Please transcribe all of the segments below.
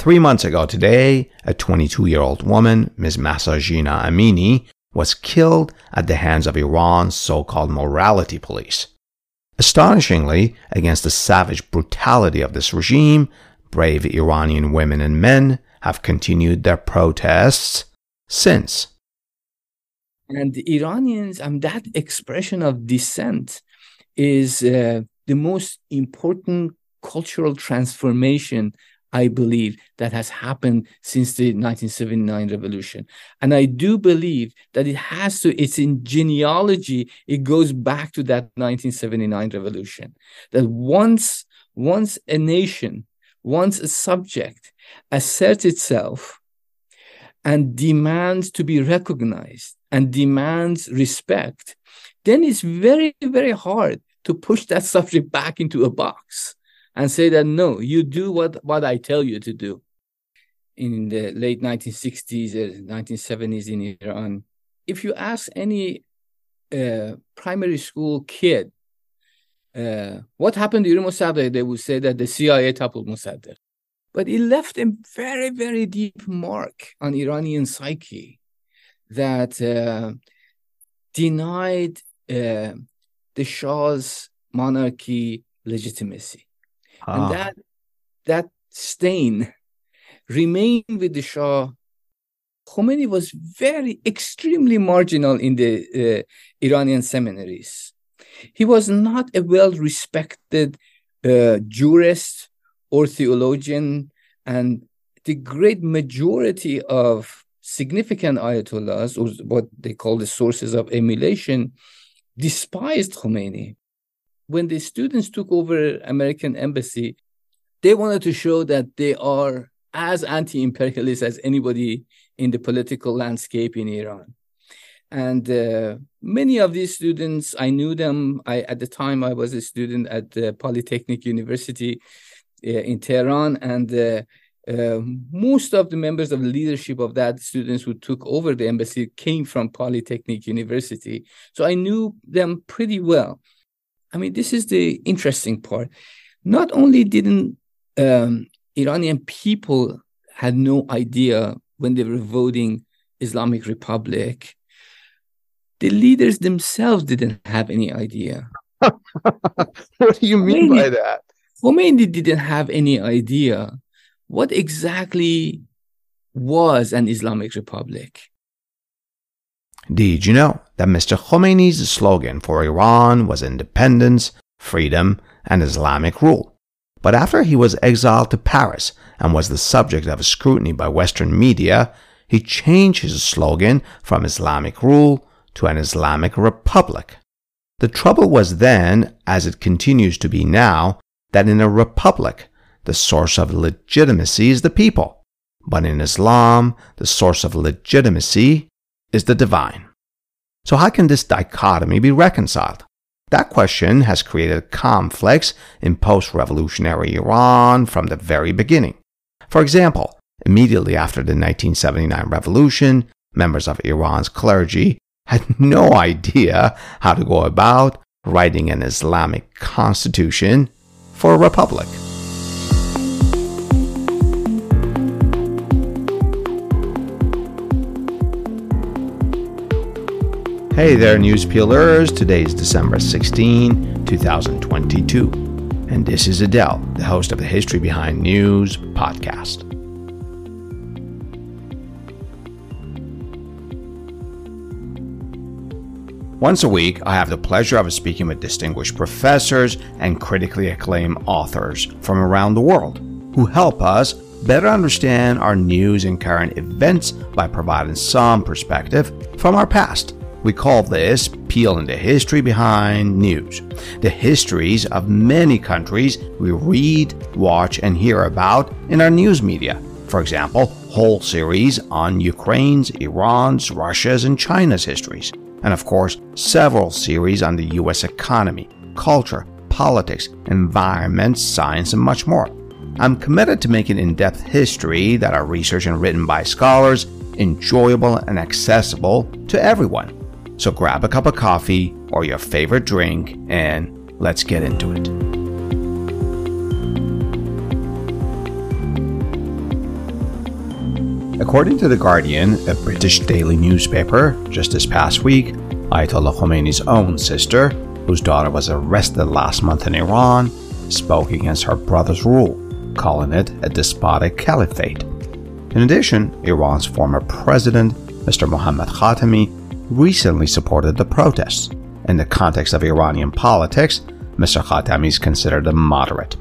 Three months ago today, a 22 year old woman, Ms. Mahsa Jina Amini, was killed at the hands of Iran's so called morality police. Astonishingly, against the savage brutality of this regime, brave Iranian women and men have continued their protests since. And the Iranians, um, that expression of dissent is uh, the most important cultural transformation I believe that has happened since the 1979 revolution. And I do believe that it has to, it's in genealogy, it goes back to that 1979 revolution. That once, once a nation, once a subject asserts itself and demands to be recognized and demands respect, then it's very, very hard to push that subject back into a box and say that no, you do what, what I tell you to do. In the late 1960s, uh, 1970s in Iran, if you ask any uh, primary school kid uh, what happened to Mossadegh, they would say that the CIA toppled Mossadegh. But it left a very, very deep mark on Iranian psyche that uh, denied uh, the Shah's monarchy legitimacy. Ah. And that that stain remained with the Shah. Khomeini was very extremely marginal in the uh, Iranian seminaries. He was not a well-respected uh, jurist or theologian, and the great majority of significant ayatollahs, or what they call the sources of emulation, despised Khomeini when the students took over American embassy, they wanted to show that they are as anti-imperialist as anybody in the political landscape in Iran. And uh, many of these students, I knew them. I, at the time, I was a student at the Polytechnic University uh, in Tehran, and uh, uh most of the members of the leadership of that students who took over the embassy came from Polytechnic University. So I knew them pretty well. I mean, this is the interesting part. Not only didn't um, Iranian people had no idea when they were voting Islamic Republic, the leaders themselves didn't have any idea. what do you mean Khomeini, by that? Khomeini didn't have any idea what exactly was an Islamic Republic. Did you know that Mr. Khomeini's slogan for Iran was independence, freedom, and Islamic rule? But after he was exiled to Paris and was the subject of scrutiny by Western media, he changed his slogan from Islamic rule to an Islamic republic. The trouble was then, as it continues to be now, that in a republic, the source of legitimacy is the people. But in Islam, the source of legitimacy is the divine. So, how can this dichotomy be reconciled? That question has created conflicts in post revolutionary Iran from the very beginning. For example, immediately after the 1979 revolution, members of Iran's clergy had no idea how to go about writing an Islamic constitution for a republic. Hey there, news peelers. Today is December 16, 2022. And this is Adele, the host of the History Behind News podcast. Once a week, I have the pleasure of speaking with distinguished professors and critically acclaimed authors from around the world who help us better understand our news and current events by providing some perspective from our past we call this peeling the history behind news, the histories of many countries we read, watch, and hear about in our news media. For example, whole series on Ukraine's, Iran's, Russia's, and China's histories. And of course, several series on the US economy, culture, politics, environment, science, and much more. I'm committed to making in depth history that are researched and written by scholars enjoyable and accessible to everyone. So grab a cup of coffee or your favorite drink and let's get into it. According to The Guardian, a British daily newspaper, just this past week, Ayatollah Khamenei's own sister, whose daughter was arrested last month in Iran, spoke against her brother's rule, calling it a despotic caliphate. In addition, Iran's former president, Mr. Mohammad Khatami, recently supported the protests. In the context of Iranian politics, Mr. Khatami is considered a moderate.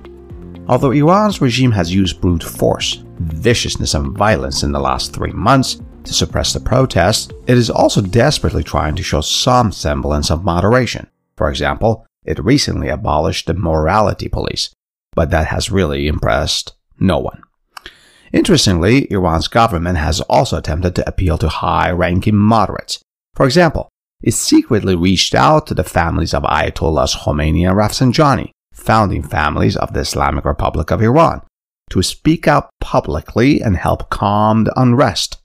Although Iran's regime has used brute force, viciousness, and violence in the last three months to suppress the protests, it is also desperately trying to show some semblance of moderation. For example, it recently abolished the morality police, but that has really impressed no one. Interestingly, Iran's government has also attempted to appeal to high ranking moderates. For example, it secretly reached out to the families of Ayatollahs Khomeini and Rafsanjani, founding families of the Islamic Republic of Iran, to speak out publicly and help calm the unrest.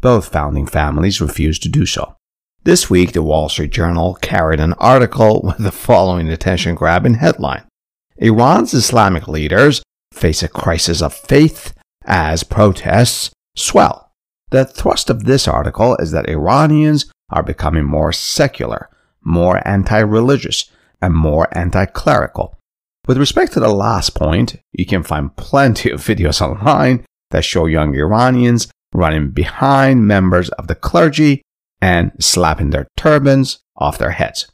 Both founding families refused to do so. This week, the Wall Street Journal carried an article with the following attention grabbing headline Iran's Islamic leaders face a crisis of faith as protests swell. The thrust of this article is that Iranians are becoming more secular, more anti religious, and more anti clerical. With respect to the last point, you can find plenty of videos online that show young Iranians running behind members of the clergy and slapping their turbans off their heads.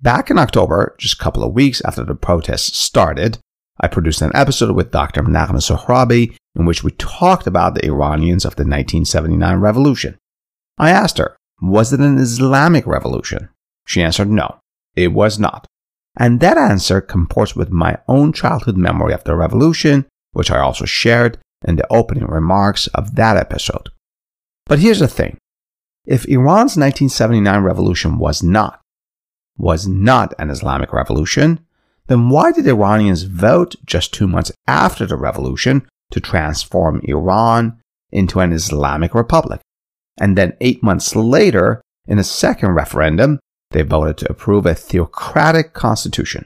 Back in October, just a couple of weeks after the protests started, I produced an episode with Dr. Naghmeh Sohrabi in which we talked about the Iranians of the 1979 revolution. I asked her, was it an Islamic revolution? She answered no, it was not. And that answer comports with my own childhood memory of the revolution, which I also shared in the opening remarks of that episode. But here's the thing. If Iran's 1979 revolution was not, was not an Islamic revolution, then why did Iranians vote just two months after the revolution to transform Iran into an Islamic republic? And then eight months later, in a second referendum, they voted to approve a theocratic constitution.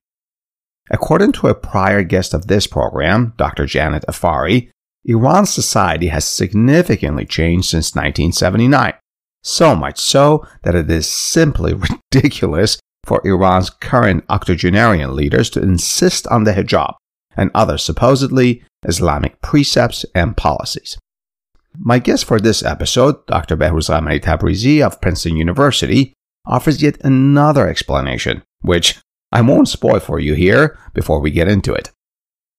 According to a prior guest of this program, Dr. Janet Afary, Iran's society has significantly changed since 1979. So much so that it is simply ridiculous for Iran's current octogenarian leaders to insist on the hijab and other supposedly Islamic precepts and policies. My guest for this episode, Dr. Behrooz Ghamari-Tabrizi of Princeton University, offers yet another explanation, which I won't spoil for you here before we get into it.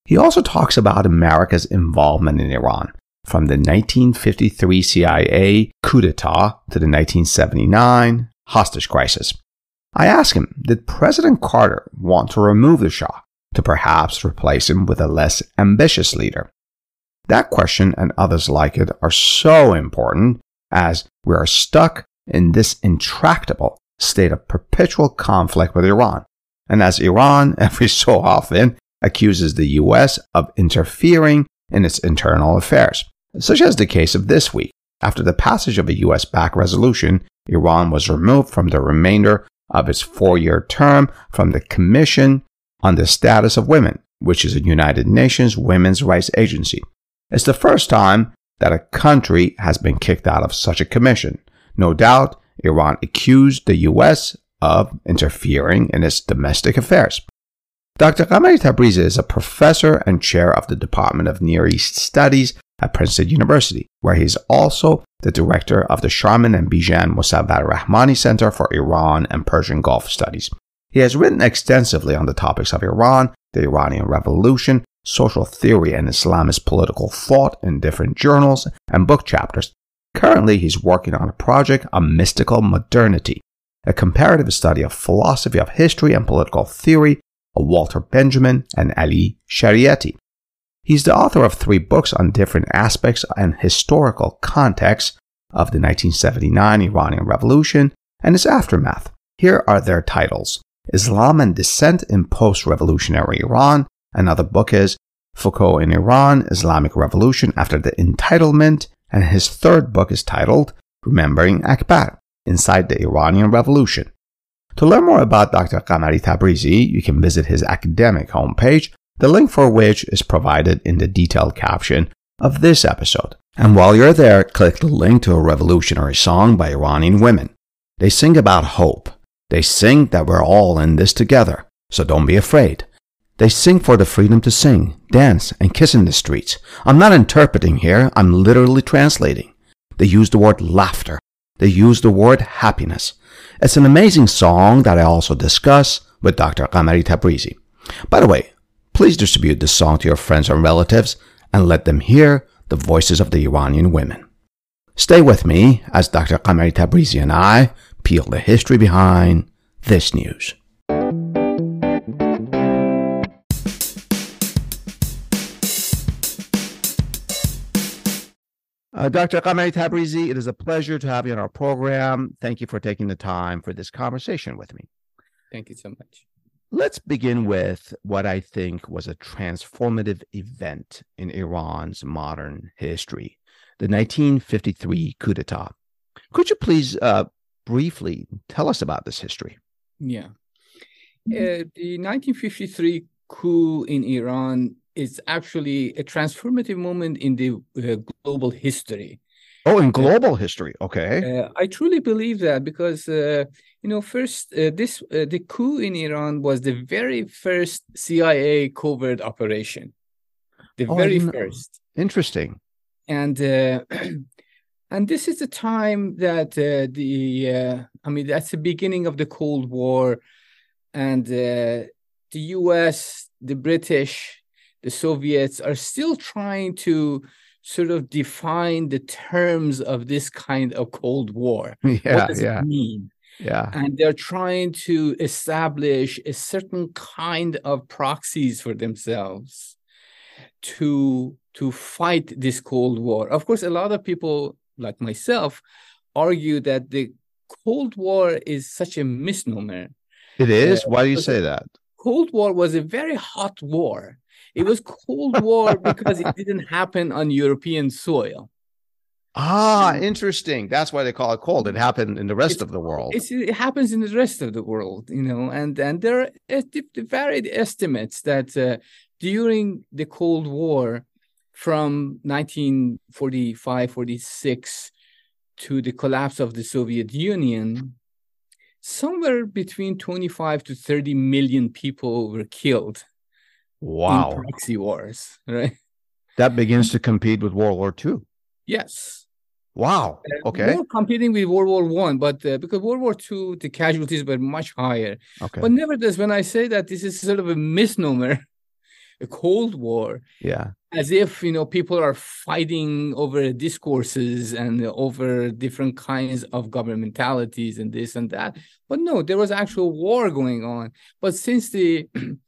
He also talks about America's involvement in Iran, from the 1953 CIA coup d'etat to the 1979 hostage crisis. I ask him, did President Carter want to remove the Shah to perhaps replace him with a less ambitious leader? That question and others like it are so important as we are stuck in this intractable state of perpetual conflict with Iran. And as Iran, every so often, accuses the US of interfering in its internal affairs, such as the case of this week. After the passage of a US backed resolution, Iran was removed from the remainder of its four year term from the Commission on the Status of Women, which is a United Nations women's rights agency. It's the first time that a country has been kicked out of such a commission. No doubt, Iran accused the US of interfering in its domestic affairs. Dr. Ghamari-Tabrizi is a professor and chair of the Department of Near East Studies at Princeton University, where he is also the director of the Sharmin and Bijan Mossavar-Rahmani Center for Iran and Persian Gulf Studies. He has written extensively on the topics of Iran, the Iranian Revolution, social theory, and Islamist political thought in different journals and book chapters. Currently, he's working on a project on mystical modernity, a comparative study of philosophy of history and political theory of Walter Benjamin and Ali Shariati. He's the author of three books on different aspects and historical contexts of the 1979 Iranian Revolution and its aftermath. Here are their titles Islam and Dissent in Post Revolutionary Iran. Another book is Foucault in Iran Islamic Revolution After the Enlightenment. And his third book is titled Remembering Akbar Inside the Iranian Revolution. To learn more about Dr. Ghamari-Tabrizi, you can visit his academic homepage the link for which is provided in the detailed caption of this episode. And while you're there, click the link to a revolutionary song by Iranian women. They sing about hope. They sing that we're all in this together, so don't be afraid. They sing for the freedom to sing, dance, and kiss in the streets. I'm not interpreting here, I'm literally translating. They use the word laughter. They use the word happiness. It's an amazing song that I also discuss with Dr. Ghamari-Tabrizi. By the way, please distribute this song to your friends and relatives and let them hear the voices of the Iranian women. Stay with me as Dr. Ghamari-Tabrizi and I peel the history behind this news. Uh, Dr. Ghamari-Tabrizi, it is a pleasure to have you on our program. Thank you for taking the time for this conversation with me. Thank you so much. Let's begin with what I think was a transformative event in Iran's modern history the 1953 coup d'etat. Could you please uh, briefly tell us about this history? Yeah. Uh, the 1953 coup in Iran is actually a transformative moment in the uh, global history. Oh, in global history. Okay. Uh, I truly believe that because, uh, you know, first, uh, this uh, the coup in Iran was the very first CIA covert operation. The Oh, very first. Interesting. And uh, and this is the time that uh, the uh, I mean that's the beginning of the Cold War, and uh, the U.S., the British, the Soviets are still trying to sort of define the terms of this kind of Cold War. Yeah, what does yeah, it mean? yeah. And they're trying to establish a certain kind of proxies for themselves to to fight this Cold War. Of course, a lot of people like myself argue that the Cold War is such a misnomer. It is. Why do you say that? Cold War was a very hot war. It was Cold War because it didn't happen on European soil. Ah, interesting. That's why they call it cold. It happened in the rest It's- of the world. It happens in the rest of the world, you know, and and there are varied estimates that uh, during the Cold War, from 1945 46 to the collapse of the Soviet Union, somewhere between 25 to 30 million people were killed Wow. proxy wars, right? That begins to compete with World War II. Yes. Wow. Okay. More competing with World War One, but uh, because World War Two, the casualties were much higher. Okay. But nevertheless, when I say that this is sort of a misnomer, a Cold War, Yeah. as if you know people are fighting over discourses and over different kinds of governmentalities and this and that. But no, there was actual war going on. But since the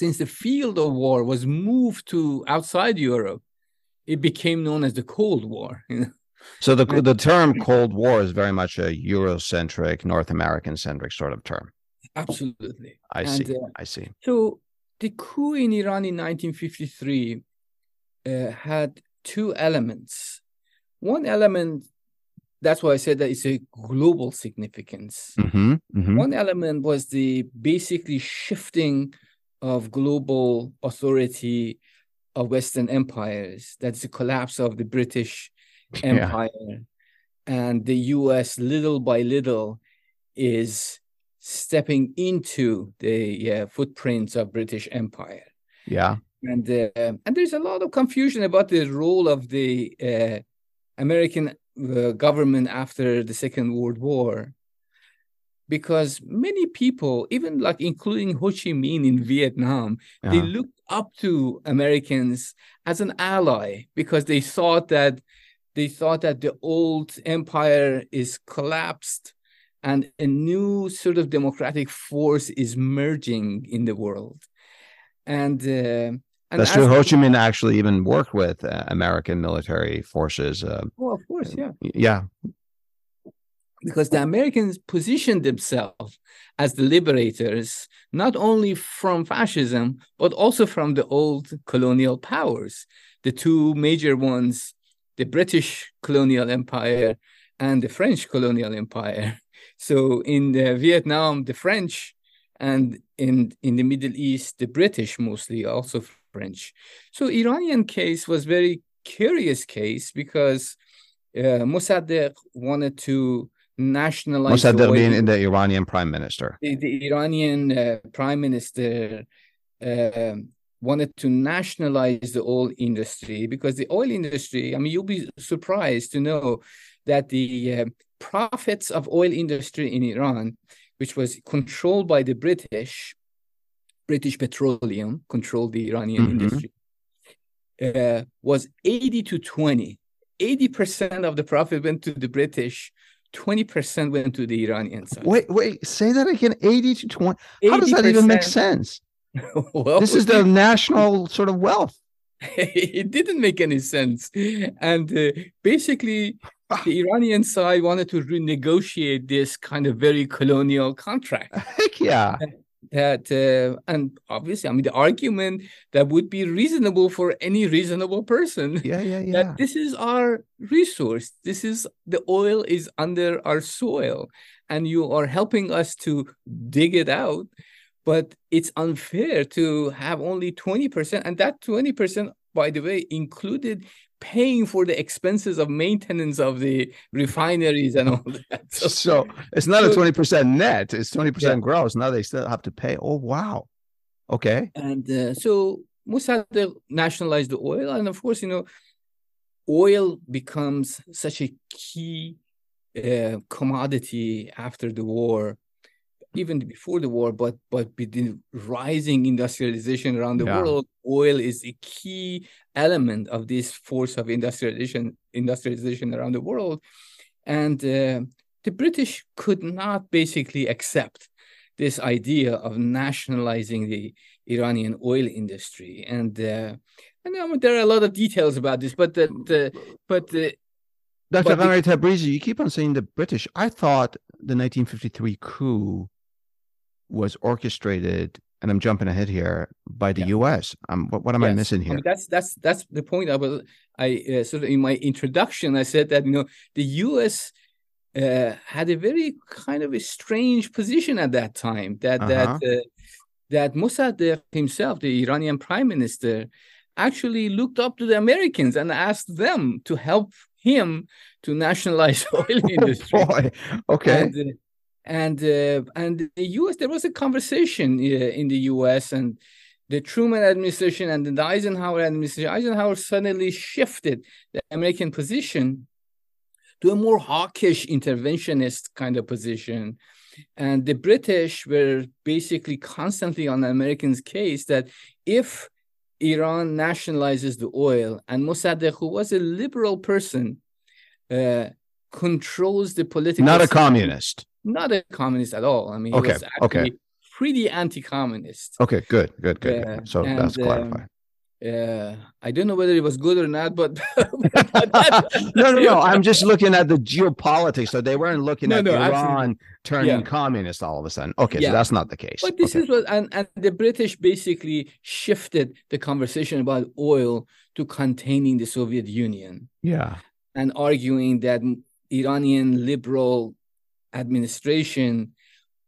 since the field of war was moved to outside Europe, it became known as the Cold War. You know? So the the term Cold War is very much a Eurocentric, North American centric sort of term. Absolutely. I And, see. uh, I see. So the coup in Iran in 1953 uh, had two elements. One element, that's why I said that it's a global significance. hmm hmm One element was the basically shifting of global authority of Western empires. That's the collapse of the British Yeah. Empire. And the US, little by little, is stepping into the uh, footprints of British Empire. Yeah. And uh, and there's a lot of confusion about the role of the uh, American uh, government after the Second World War, because many people, even like including Ho Chi Minh in Vietnam, they Uh-huh. looked up to Americans as an ally because they thought that they thought that the old empire is collapsed and a new sort of democratic force is merging in the world. And uh, and That's true. Ho Chi Minh actually even worked with uh, American military forces. Uh, Oh, of course, yeah. yeah. Because the Americans positioned themselves as the liberators, not only from fascism, but also from the old colonial powers. The two major ones, the British colonial empire and the French colonial empire. So in Vietnam, the French, and in, in the Middle East, the British mostly, also French. So Iranian case was very curious case because uh, Mossadegh wanted to nationalize Mossadegh being the Iranian prime minister. The, the Iranian uh, prime minister uh, wanted to nationalize the oil industry because the oil industry, I mean, you'll be surprised to know that the uh, profits of oil industry in Iran, which was controlled by the British, British Petroleum controlled the Iranian mm-hmm. industry, uh, was 80 to 20. 80% of the profit went to the British, 20% went to the Iranian side. Wait, wait, say that again 80 to 20. How does that even make sense? well, this is the national sort of wealth. it didn't make any sense. And uh, basically, the Iranian side wanted to renegotiate this kind of very colonial contract. Heck yeah. That uh, and obviously, I mean, the argument that would be reasonable for any reasonable person. Yeah, yeah, yeah. That this is our resource. This is the oil is under our soil, and you are helping us to dig it out but it's unfair to have only 20% and that 20% by the way included paying for the expenses of maintenance of the refineries and all that so, so it's not so, a 20% net it's 20% yeah. gross now they still have to pay oh wow. Okay. And uh, so Mossadegh nationalized the oil and of course you know oil becomes such a key uh, commodity after the war even before the war, but but with the rising industrialization around the yeah. world, oil is a key element of this force of industrialization industrialization around the world, and uh, the British could not basically accept this idea of nationalizing the Iranian oil industry, and uh, and I mean, there are a lot of details about this, but the, the but the Dr. Ghamari-Tabrizi, you keep on saying the British. I thought the 1953 coup was orchestrated and I'm jumping ahead here by the yeah. U.S. Um, what, what am yes. I missing here? I mean, that's that's that's the point. I was I uh, sort of in my introduction I said that you know the U.S. Uh, had a very kind of a strange position at that time. That uh-huh. that uh, that Mossadegh himself, the Iranian prime minister, actually looked up to the Americans and asked them to help him to nationalize oil oh, industry. Boy. Okay. And, uh, and uh, and the U.S. There was a conversation uh, in the U.S. and the Truman administration and the Eisenhower administration. Eisenhower suddenly shifted the American position to a more hawkish interventionist kind of position. And the British were basically constantly on the Americans' case that if Iran nationalizes the oil and Mossadegh, who was a liberal person, uh, controls the political. Not a communist not a communist at all. I mean, okay, okay, pretty anti-communist. Okay, good, good, good. Uh, so and, that's clarified. Uh, I don't know whether it was good or not, but no, no, no. I'm just looking at the geopolitics. So they weren't looking no, at no, Iran absolutely. turning yeah. communist all of a sudden. Okay, yeah. so that's not the case. But this okay. is what, and, and the British basically shifted the conversation about oil to containing the Soviet Union. Yeah, and arguing that Iranian liberal administration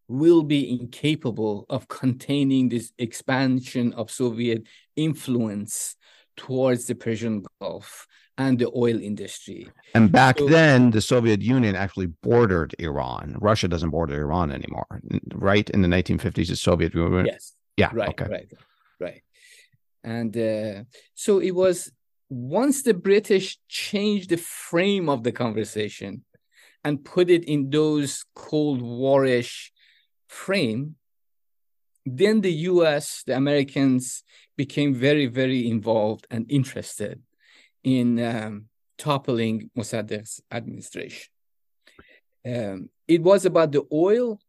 will be incapable of containing this expansion of Soviet influence towards the Persian Gulf and the oil industry. And back so, then, the Soviet Union actually bordered Iran. Russia doesn't border Iran anymore, right? In the 1950s, the Soviet Union. Yes. Yeah. Right. Okay. Right. Right. And uh, so it was once the British changed the frame of the conversation and put it in those Cold Warish frame, then the US, the Americans became very, very involved and interested in um, toppling Mossadegh's administration. Um, it was about the oil,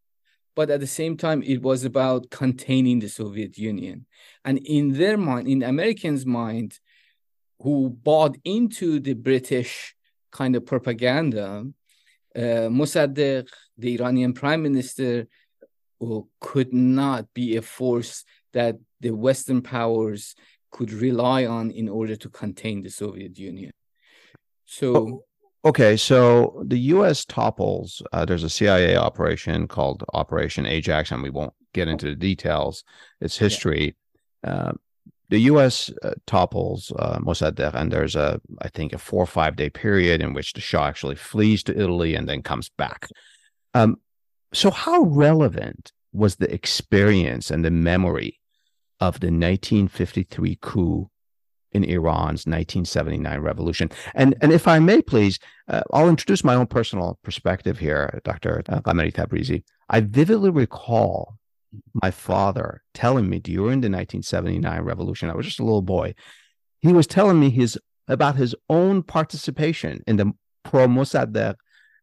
but at the same time, it was about containing the Soviet Union. And in their mind, in Americans' mind, who bought into the British kind of propaganda, Mossadegh, the Iranian prime minister, could not be a force that the Western powers could rely on in order to contain the Soviet Union. So. Okay, so the U.S. topples. Uh, there's a CIA operation called Operation Ajax, and we won't get into the details. It's history. Yeah. Uh, the U.S. Uh, topples uh, Mossadegh, and there's a, I think, a four or five day period in which the Shah actually flees to Italy and then comes back. Um, so, how relevant was the experience and the memory of the 1953 coup in Iran's 1979 revolution? And and if I may, please, uh, I'll introduce my own personal perspective here, Dr. Ghamari-Tabrizi. I vividly recall my father telling me during the 1979 revolution, I was just a little boy, he was telling me his about his own participation in the pro Mossadegh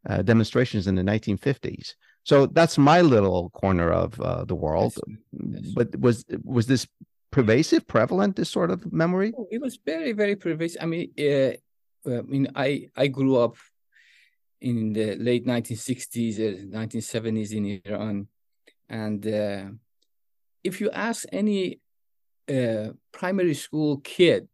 uh, demonstrations in the 1950s. So that's my little corner of uh, the world. Yes. But was was this pervasive, prevalent? This sort of memory? Oh, it was very, very pervasive. I mean, uh, I mean, I I grew up in the late 1960s, 1970s in Iran, and uh, if you ask any uh, primary school kid,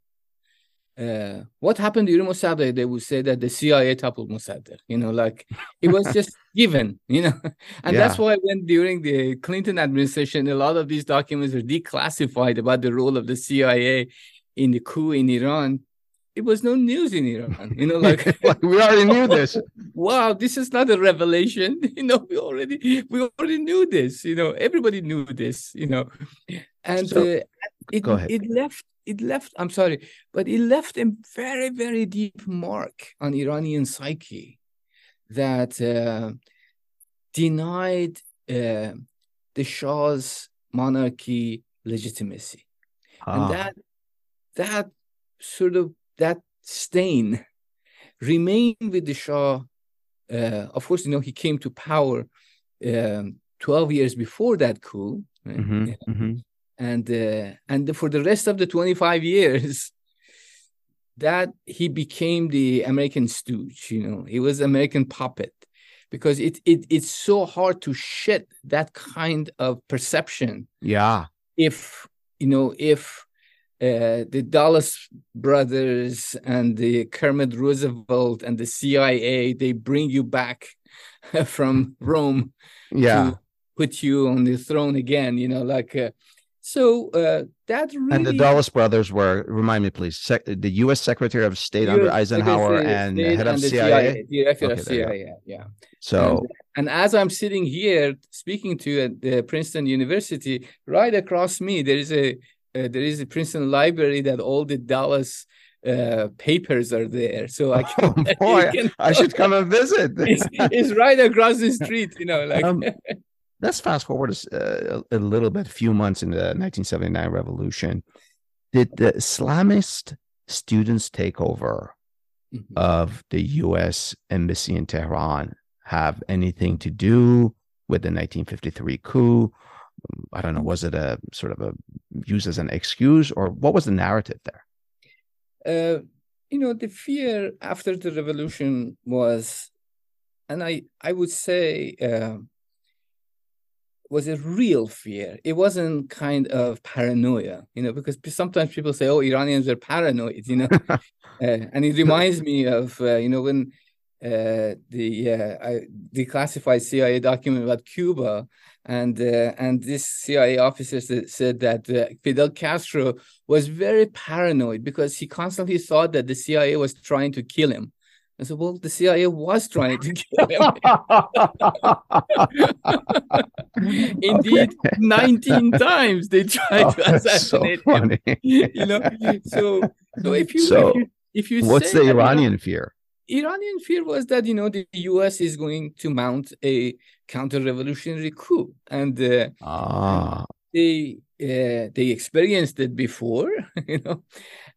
uh, what happened during Mossadegh, they would say that the CIA toppled Mossadegh. You know, like it was just given. You know, and yeah. that's why when during the Clinton administration, a lot of these documents were declassified about the role of the CIA in the coup in Iran it was no news in Iran. You know, like, like we already knew this. wow, this is not a revelation. You know, we already we already knew this. You know, everybody knew this. You know, and so, uh, it it left it left. I'm sorry, but it left a very very deep mark on Iranian psyche that uh, denied uh, the Shah's monarchy legitimacy, ah. and that that sort of that stain remained with the Shah. Uh, of course, you know, he came to power um, 12 years before that coup. Right? Mm-hmm, mm-hmm. And uh, and for the rest of the 25 years, that he became the American stooge, you know, he was American puppet because it, it it's so hard to shed that kind of perception. Yeah. If you know, if uh, the Dulles brothers and the Kermit Roosevelt and the CIA, they bring you back from Rome yeah. to put you on the throne again, you know, like, uh, so uh, that really. And the Dulles brothers were, remind me please, sec- the U.S. Secretary of State US under Eisenhower and head of CIA? Director okay, of CIA, yeah. So. And, and, as I'm sitting here speaking to you at the Princeton University, right across me, there is a uh, there is a Princeton library that all the Dulles uh, papers are there. So I can, oh, boy, can, I should come and visit. it's, it's, right across the street, you know. Like um, let's fast forward a, a, little bit, a few months in the 1979 revolution. Did the Islamist students' takeover mm-hmm. of the U.S. embassy in Tehran have anything to do with the 1953 coup? I don't know, was it a sort of a used as an excuse or what was the narrative there? Uh, you know, the fear after the revolution was, and I, I would say, uh, was a real fear. It wasn't kind of paranoia, you know, because sometimes people say, "Oh, Iranians are paranoid," you know, uh, and it reminds me of, uh, you know, when uh, the uh, I declassified CIA document about Cuba, and uh, and this CIA officer said that uh, Fidel Castro was very paranoid because he constantly thought that the CIA was trying to kill him. I said, well, the CIA was trying to kill him. Indeed, okay. 19 times they tried oh, to assassinate so him. you know, so so if you so if you, if you what's the Iranian fear? Iranian fear was that you know the U.S. is going to mount a counter-revolutionary coup, and uh, ah. they uh, they experienced it before, you know,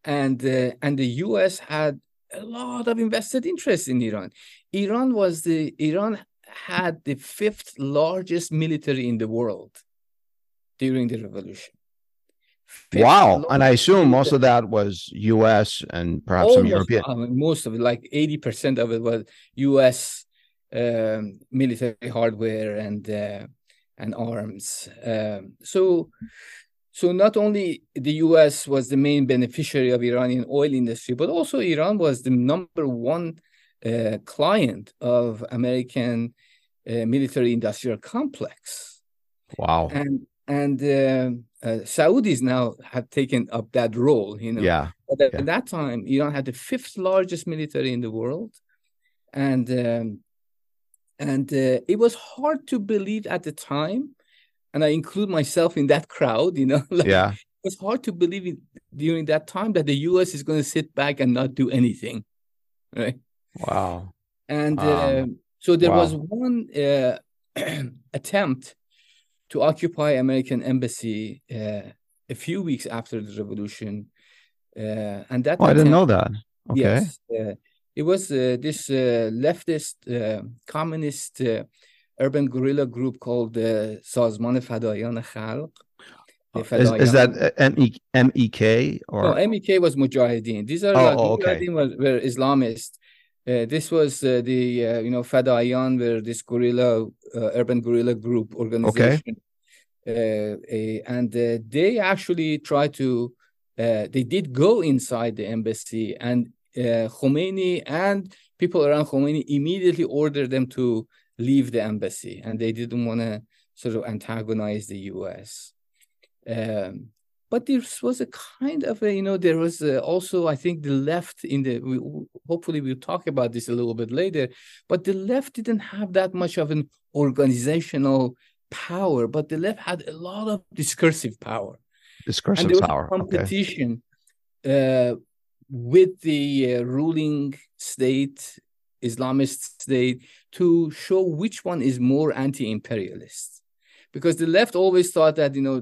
and uh, and the U.S. had a lot of invested interest in Iran. Iran was the Iran had the fifth largest military in the world during the revolution. Wow. And I assume most of that was US and perhaps Almost, some European. I mean, most of it, like 80% of it was US um, military hardware and uh, and arms. Um, so so not only the US was the main beneficiary of Iranian oil industry, but also Iran was the number one uh, client of American uh, military industrial complex. Wow. And and uh, Saudis now have taken up that role, you know. Yeah. But at, yeah. at that time, Iran had the fifth largest military in the world, and um, and uh, it was hard to believe at the time, and I include myself in that crowd. You know, like, Yeah. it was hard to believe during that time that the U.S. is going to sit back and not do anything, right? Wow. And Um, uh, so there was one uh, attempt to occupy American embassy uh, a few weeks after the revolution, uh, and that Oh, I didn't know that. Okay. Yes, uh, it was uh, this uh, leftist uh, communist uh, urban guerrilla group called the Sazman Fadayan Khalq. Is, is that Fadayan- uh, M E M E K or no, MEK was Mujahideen. These are Oh, like, oh, okay. Mujahideen were, were Islamist. Uh, this was uh, the uh, you know Fadayan were this guerrilla uh, urban guerrilla group organization. Uh, a- and uh, they actually tried to uh, they did go inside the embassy and uh, Khomeini and people around Khomeini immediately ordered them to leave the embassy and they didn't want to sort of antagonize the US. Um, but there was a kind of a, you know, there was uh also, I think, the left in the, we, hopefully we'll talk about this a little bit later, but the left didn't have that much of an organizational power, but the left had a lot of discursive power. Discursive power? a Okay. competition uh, with the uh, ruling state, Islamist state, to show which one is more anti-imperialist. Because the left always thought that, you know,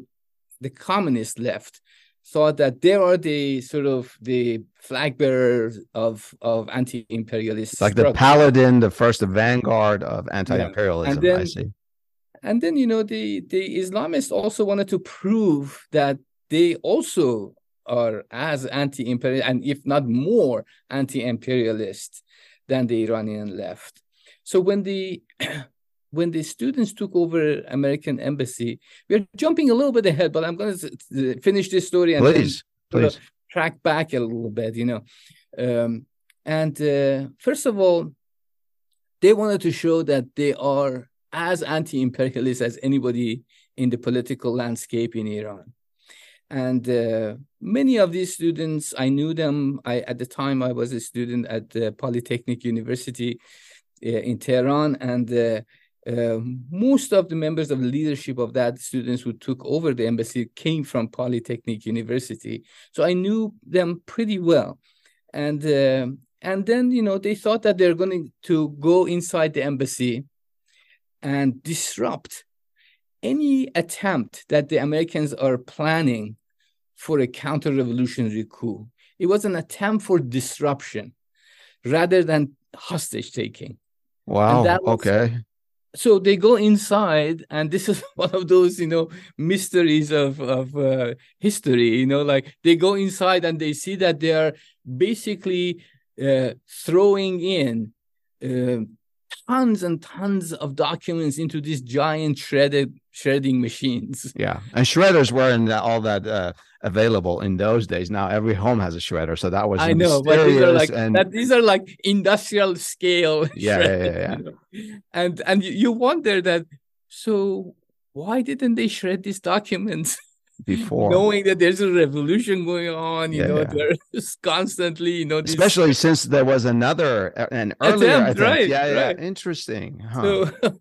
the communist left thought that they are the sort of the flag bearers of, of anti-imperialist. Like the paladin, the first vanguard of anti-imperialism. I then- see. And then, you know, the, the Islamists also wanted to prove that they also are as anti-imperial and if not more anti-imperialist than the Iranian left. So when the when the students took over American embassy, we're jumping a little bit ahead, but I'm going to finish this story and Please, please. track back a little bit, you know. Um, and uh, first of all, they wanted to show that they are as anti-imperialist as anybody in the political landscape in Iran. And uh, many of these students, I knew them. I at the time I was a student at the Polytechnic University uh, in Tehran, and uh, uh, most of the members of the leadership of that students who took over the embassy came from Polytechnic University. So I knew them pretty well, and uh, and then you know they thought that they're going to go inside the embassy and disrupt any attempt that the Americans are planning for a counter-revolutionary coup. It was an attempt for disruption rather than hostage taking. Wow. was- okay. So they go inside, and this is one of those, you know, mysteries of of uh, history. You know, like they go inside and they see that they are basically uh, throwing in uh, tons and tons of documents into these giant shredded shredding machines. Yeah. And shredders weren't all that uh, available in those days. Now every home has a shredder. So that was I know, but these are like and that. These are like industrial scale. Yeah, yeah, yeah, know. And and you wonder that. So why didn't they shred these documents, before. knowing that there's a revolution going on? You Yeah, know, yeah. they're just constantly, you know, these, Especially since there was another, uh, an earlier, I Attempt, right, yeah, yeah. right. Interesting. Huh. So,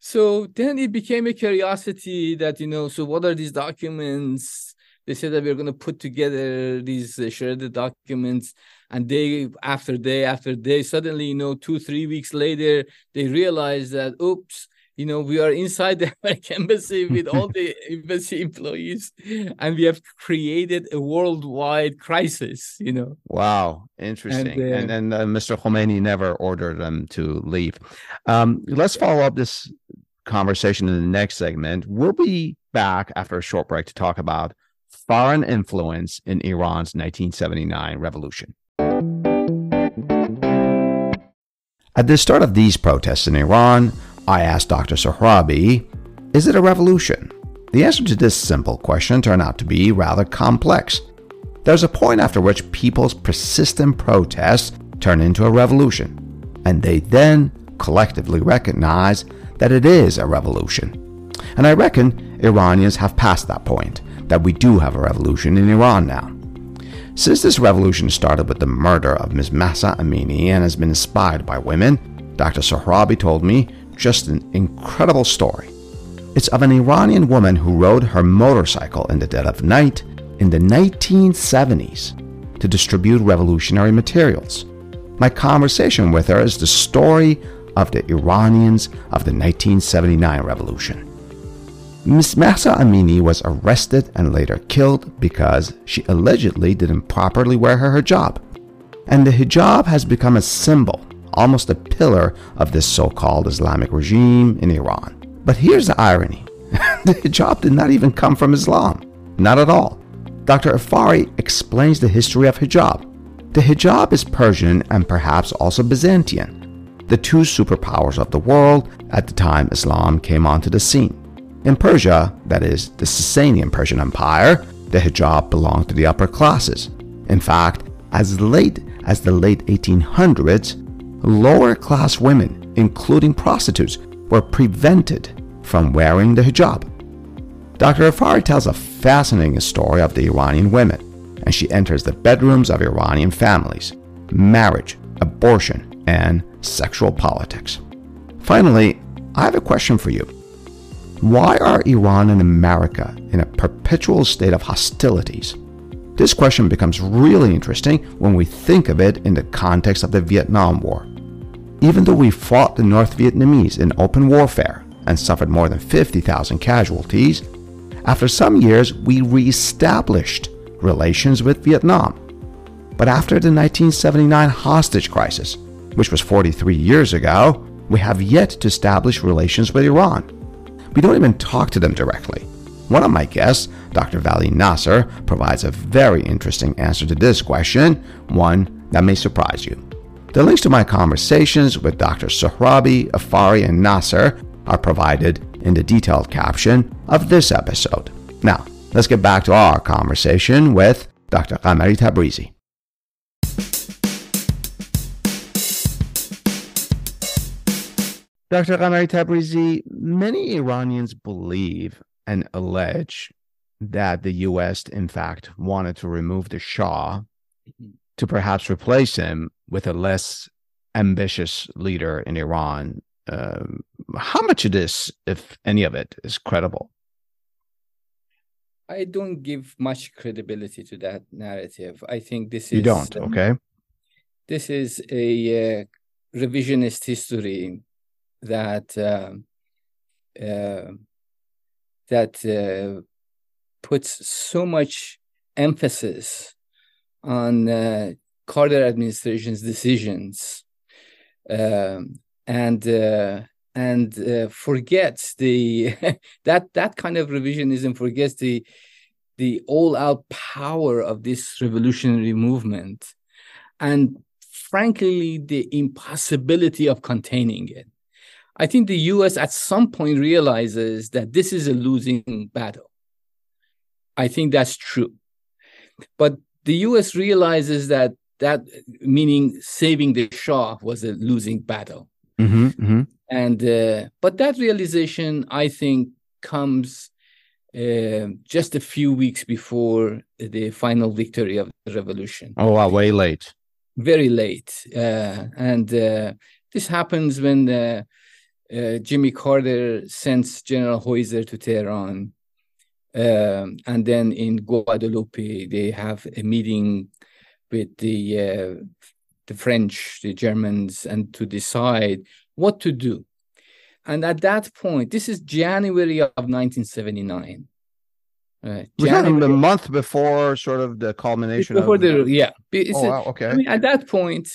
so then it became a curiosity that you know. So what are these documents? They said that we're going to put together these uh, shredded documents, and day after day after day, suddenly, you know, two three weeks later, they realize that oops, you know, we are inside the American embassy with all the embassy employees, and we have created a worldwide crisis. You know. Wow, interesting. uh, And then uh, Mr. Khomeini never ordered them to leave. Um, let's follow up this conversation in the next segment. We'll be back after a short break to talk about foreign influence in Iran's 1979 revolution. At the start of these protests in Iran, I asked Dr. Sohrabi, is it a revolution? The answer to this simple question turned out to be rather complex. There's a point after which people's persistent protests turn into a revolution, and they then collectively recognize that it is a revolution. And I reckon Iranians have passed that point, that we do have a revolution in Iran now. Since this revolution started with the murder of Ms. Mahsa Amini and has been inspired by women, Dr. Sohrabi told me just an incredible story. It's of an Iranian woman who rode her motorcycle in the dead of night in the 1970s to distribute revolutionary materials. My conversation with her is the story of the Iranians of the 1979 revolution. Ms. Mahsa Amini was arrested and later killed because she allegedly didn't properly wear her hijab. And the hijab has become a symbol, almost a pillar of this so called Islamic regime in Iran. But here's the irony the hijab did not even come from Islam. Not at all. Dr. Afary explains the history of hijab. The hijab is Persian and perhaps also Byzantine, the two superpowers of the world at the time Islam came onto the scene. In Persia, that is, the Sasanian Persian Empire, the hijab belonged to the upper classes. In fact, as late as the late 1800s, lower class women, including prostitutes, were prevented from wearing the hijab. Dr. Afary tells a fascinating story of the Iranian women, and she enters the bedrooms of Iranian families, marriage, abortion, and sexual politics. Finally, I have a question for you. Why are Iran and America in a perpetual state of hostilities? This question becomes really interesting when we think of it in the context of the Vietnam War. Even though we fought the North Vietnamese in open warfare and suffered more than 50,000 casualties, after some years we re-established relations with Vietnam. But after the 1979 hostage crisis, which was 43 years ago, we have yet to establish relations with Iran. We don't even talk to them directly. One of my guests, Dr. Vali Nasr, provides a very interesting answer to this question, one that may surprise you. The links to my conversations with Dr. Sohrabi, Afary, and Nasr are provided in the detailed caption of this episode. Now, let's get back to our conversation with Dr. Ghamari-Tabrizi. Dr. Ghamari-Tabrizi, many Iranians believe and allege that the U.S., in fact, wanted to remove the Shah to perhaps replace him with a less ambitious leader in Iran. Um, how much of this, if any of it, is credible? I don't give much credibility to that narrative. I think this is. You don't, um, okay? This is a uh, revisionist history that uh, uh, that uh, puts so much emphasis on uh, Carter administration's decisions um, and uh, and uh, forgets the that that kind of revisionism forgets the the all-out power of this revolutionary movement and frankly the impossibility of containing it I think the US at some point realizes that this is a losing battle. I think that's true. But the US realizes that that meaning saving the Shah was a losing battle. Mm-hmm, mm-hmm. And uh, but that realization, I think, comes uh, just a few weeks before the final victory of the revolution. Oh, wow, way late. Very late, uh, and uh, this happens when uh, uh, Jimmy Carter sends General Huyser to Tehran. Um, and then in Guadeloupe, they have a meeting with the uh, the French, the Germans, and to decide what to do. And at that point, this is January of 1979. Uh, January, a month before sort of the culmination before of the, yeah. It's oh, wow, okay. I mean, at that point,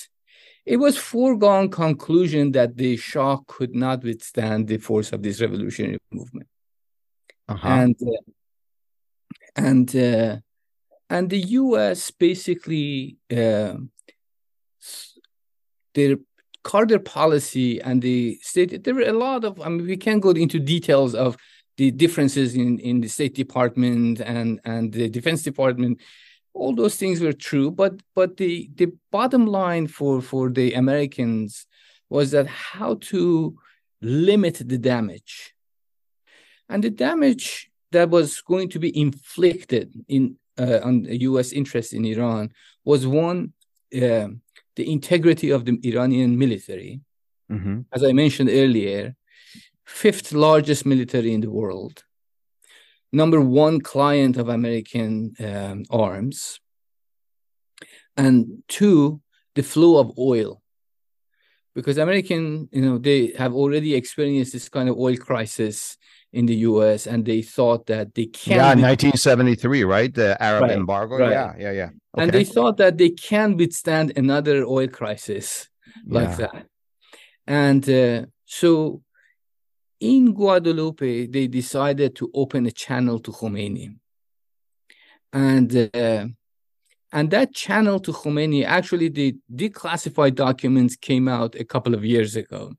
it was foregone conclusion that the Shah could not withstand the force of this revolutionary movement, uh-huh. and uh, and uh, and the U.S. basically uh, their Carter policy and the state. There were a lot of. I mean, we can't go into details of the differences in in the State Department and and the Defense Department all those things were true but but the the bottom line for for the americans was that how to limit the damage and the damage that was going to be inflicted in uh, on U.S. interest in Iran was one uh, the integrity of the Iranian military. Mm-hmm. As I mentioned earlier, fifth largest military in the world, number one client of American um, arms, and two, the flow of oil. Because American, you know, they have already experienced this kind of oil crisis in the U.S. and they thought that they can. Yeah, 1973, right? The Arab Right, embargo. right. Yeah, yeah, yeah. and they thought that they can withstand another oil crisis like Yeah. that. And uh, so in Guadeloupe, they decided to open a channel to Khomeini. And uh, and that channel to Khomeini, actually, the declassified documents came out a couple of years ago.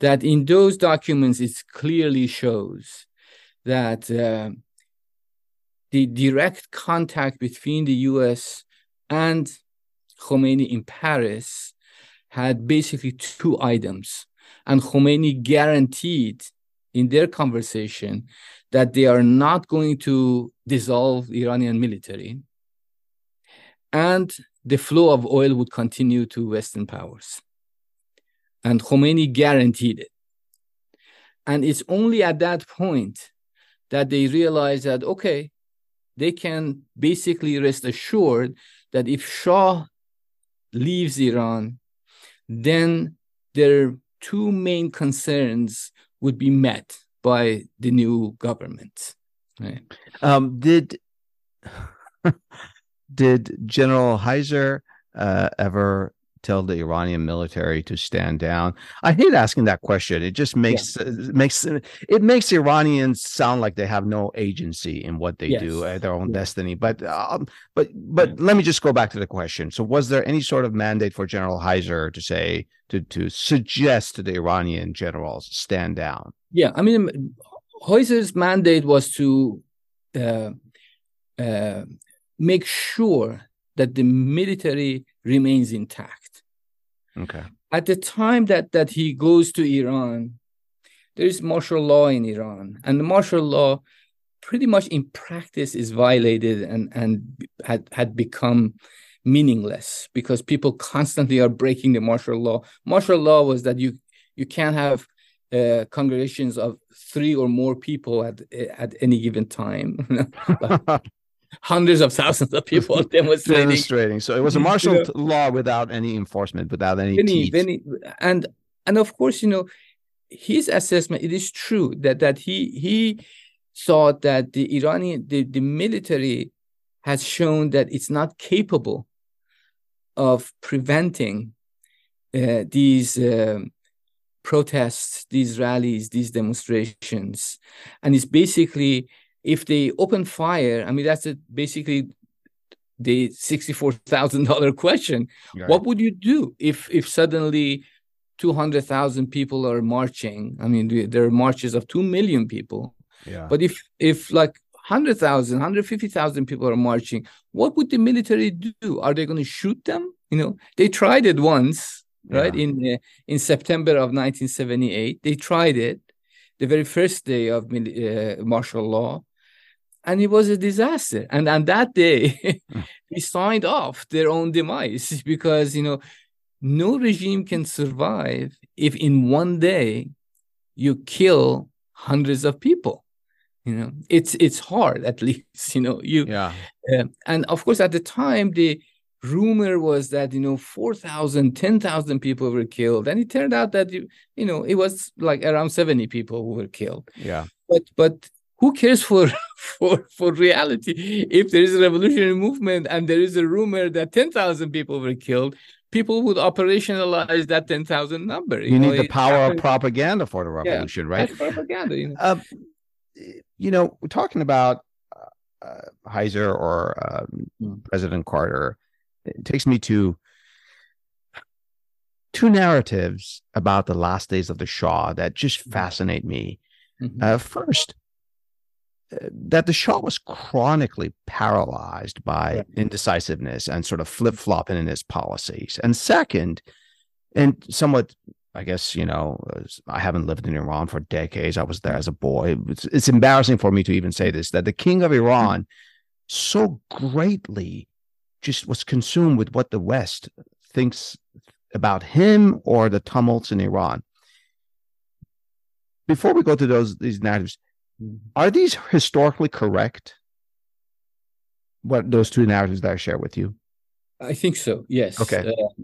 That in those documents, it clearly shows that uh, the direct contact between the US and Khomeini in Paris had basically two items. And Khomeini guaranteed in their conversation that they are not going to dissolve Iranian military and the flow of oil would continue to Western powers. And Khomeini guaranteed it. And it's only at that point that they realized that, okay, they can basically rest assured that if Shah leaves Iran, then their two main concerns would be met by the new government. Right? Um, did did General Huyser uh, ever tell the Iranian military to stand down? I hate asking that question. It just makes uh, makes it makes Iranians sound like they have no agency in what they Yes. do, uh, their own Yeah. destiny. But um, but but let me just go back to the question. So, was there any sort of mandate for General Huyser to say to to suggest to the Iranian generals stand down? Yeah, I mean, Huyser's mandate was to uh, uh, make sure that the military remains intact. Okay. At the time that that he goes to Iran, there is martial law in Iran, and the martial law, pretty much in practice, is violated and and had had become meaningless because people constantly are breaking the martial law. Martial law was that you you can't have uh, congregations of three or more people at at any given time. Hundreds of thousands of people demonstrating. demonstrating. So it was a You martial know- law without any enforcement, without any Any, teeth. any, and and of course, you know, his assessment. It is true that that he he thought that the Iranian the, the military has shown that it's not capable of preventing uh, these um, protests, these rallies, these demonstrations, and it's basically if they open fire. I mean, that's a, basically the sixty-four thousand dollar question. Right. What would you do if if suddenly two hundred thousand people are marching? I mean, there are marches of two million people. yeah. But if if like 100,000, 150,000 people are marching, what would the military do? Are they going to shoot them? You know, they tried it once, right? Yeah. In uh, in September of 1978, they tried it, the very first day of uh, martial law, and it was a disaster. And on that day, Mm. they signed off their own demise because you know no regime can survive if in one day you kill hundreds of people you know it's it's hard at least you know you yeah. uh, and of course at the time the rumor was that you know 4000 10000 people were killed and it turned out that you, you know it was like around 70 people who were killed Yeah. but but who cares for for for reality if there is a revolutionary movement and there is a rumor that 10000 people were killed people would operationalize that 10000 number You, know, need the power of propaganda for the revolution, right? that's propaganda you know Uh, you know, we're talking about uh, Huyser or um, Mm. President Carter. It takes me to two narratives about the last days of the Shah that just Mhm. fascinate me. Mhm. Uh, first, that the Shah was chronically paralyzed by Right. indecisiveness and sort of flip flopping in his policies. And second, and somewhat I guess you know I haven't lived in Iran for decades. I was there as a boy. It's, it's embarrassing for me to even say this that the king of Iran so greatly just was consumed with what the West thinks about him or the tumults in Iran. Before we go to those these narratives, are these historically correct? What those two narratives that I share with you? I think so. Yes. Okay. Uh,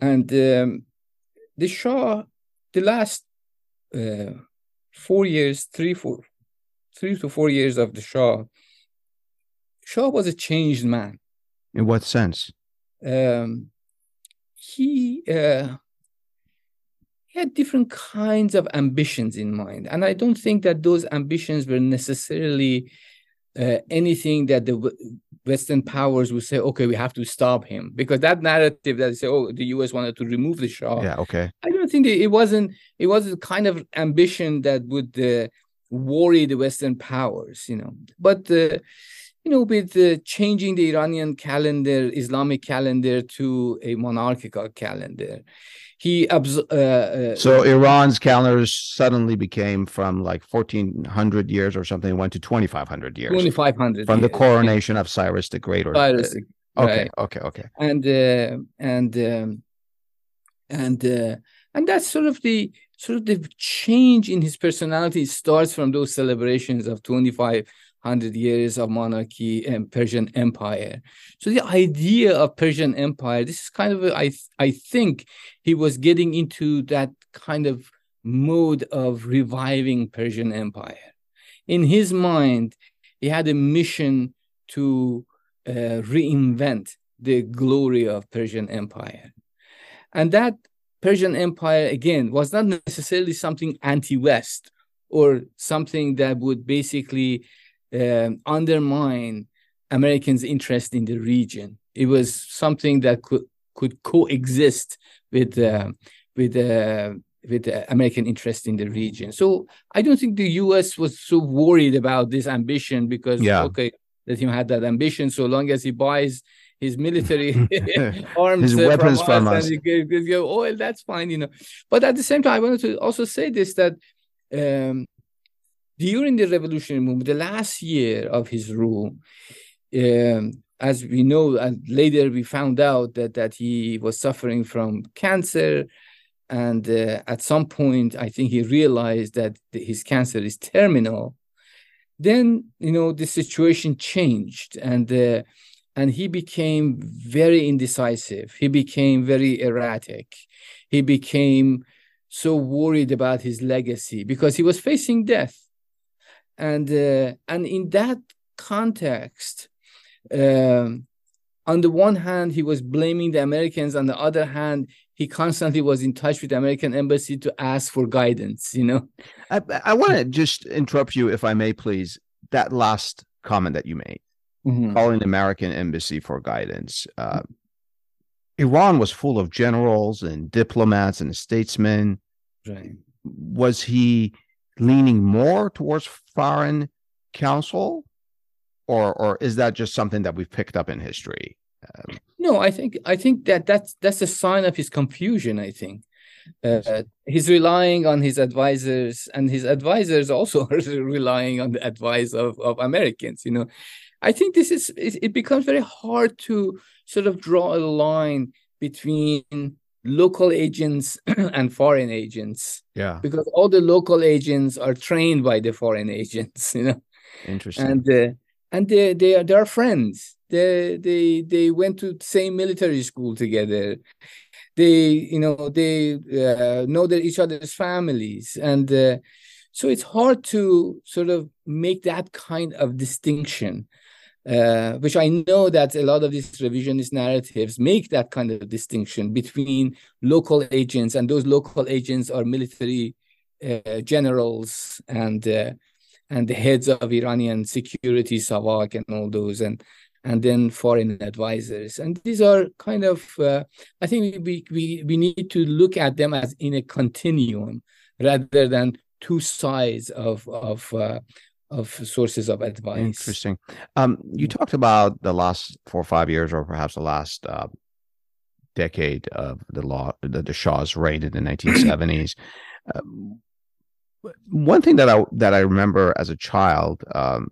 and um, the Shah, the last uh, four years, three, four, three to four years of the Shah, Shah was a changed man. In what sense? Um, he uh, he had different kinds of ambitions in mind, and I don't think that those ambitions were necessarily uh, anything that the Western powers would say, okay, we have to stop him, because that narrative that they say, oh, the U.S. wanted to remove the Shah. Yeah, okay. I don't think it wasn't. It was a kind of ambition that would uh, worry the Western powers, you know. But uh, you know, with uh, changing the Iranian calendar, Islamic calendar to a monarchical calendar, he uh, uh, so Iran's calendars suddenly became from like 1400 years or something went to 2500 years 2500 from years. the coronation of Cyrus the Great or Cyrus, okay right. okay okay and uh, and um, and uh, and that's sort of the sort of the change in his personality starts from those celebrations of 25 hundred years of monarchy and Persian Empire. So the idea of Persian Empire, this is kind of I think he was getting into that kind of mode of reviving Persian Empire. In his mind, he had a mission to uh, reinvent the glory of Persian Empire, and that Persian Empire again was not necessarily something anti-West or something that would basically um, undermine Americans' interest in the region. It was something that could could coexist with uh, with uh, with American interest in the region. So I don't think the U.S. was so worried about this ambition because yeah. okay, let him have that ambition so long as he buys his military arms, his weapons from, from us, and he oil. That's fine, you know. But at the same time, I wanted to also say this that um, during the revolutionary movement, the last year of his rule, um, as we know, and later we found out that that he was suffering from cancer, and uh, at some point, I think he realized that his cancer is terminal. Then, you know, the situation changed, and uh, and he became very indecisive. He became very erratic. He became so worried about his legacy because he was facing death and uh, and in that context um, on the one hand he was blaming the americans. On the other hand he constantly was in touch with the american embassy to ask for guidance you know? I, I want to just interrupt you if i may please. That last comment that you made mm-hmm. calling the american embassy for guidance uh, iran was full of generals and diplomats and statesmen. Right. Was he leaning more towards foreign counsel? Or or is that just something that we've picked up in history? Um, no i think i think that that's that's a sign of his confusion i think. Uh, he's relying on his advisors and his advisors also are relying on the advice of, of americans you know? I think this is it, it becomes very hard to sort of draw a line between local agents and foreign agents. Yeah. Because all the local agents are trained by the foreign agents, you know. Interesting. And uh, and they they are they are friends. They they they went to same military school together. They you know they uh, know their each other's families and uh, so it's hard to sort of make that kind of distinction uh, which I know that a lot of these revisionist narratives make that kind of distinction between local agents, and those local agents are military uh, generals and uh, and the heads of Iranian security, Savak, and all those, and and then foreign advisors. And these are kind of, uh, I think we, we we need to look at them as in a continuum rather than two sides of of uh, of sources of advice. Interesting. Um, you talked about the last four or five years, or perhaps the last uh, decade of the law, the, the Shah's reign in the 1970s. Um, one thing that I that I remember as a child, um,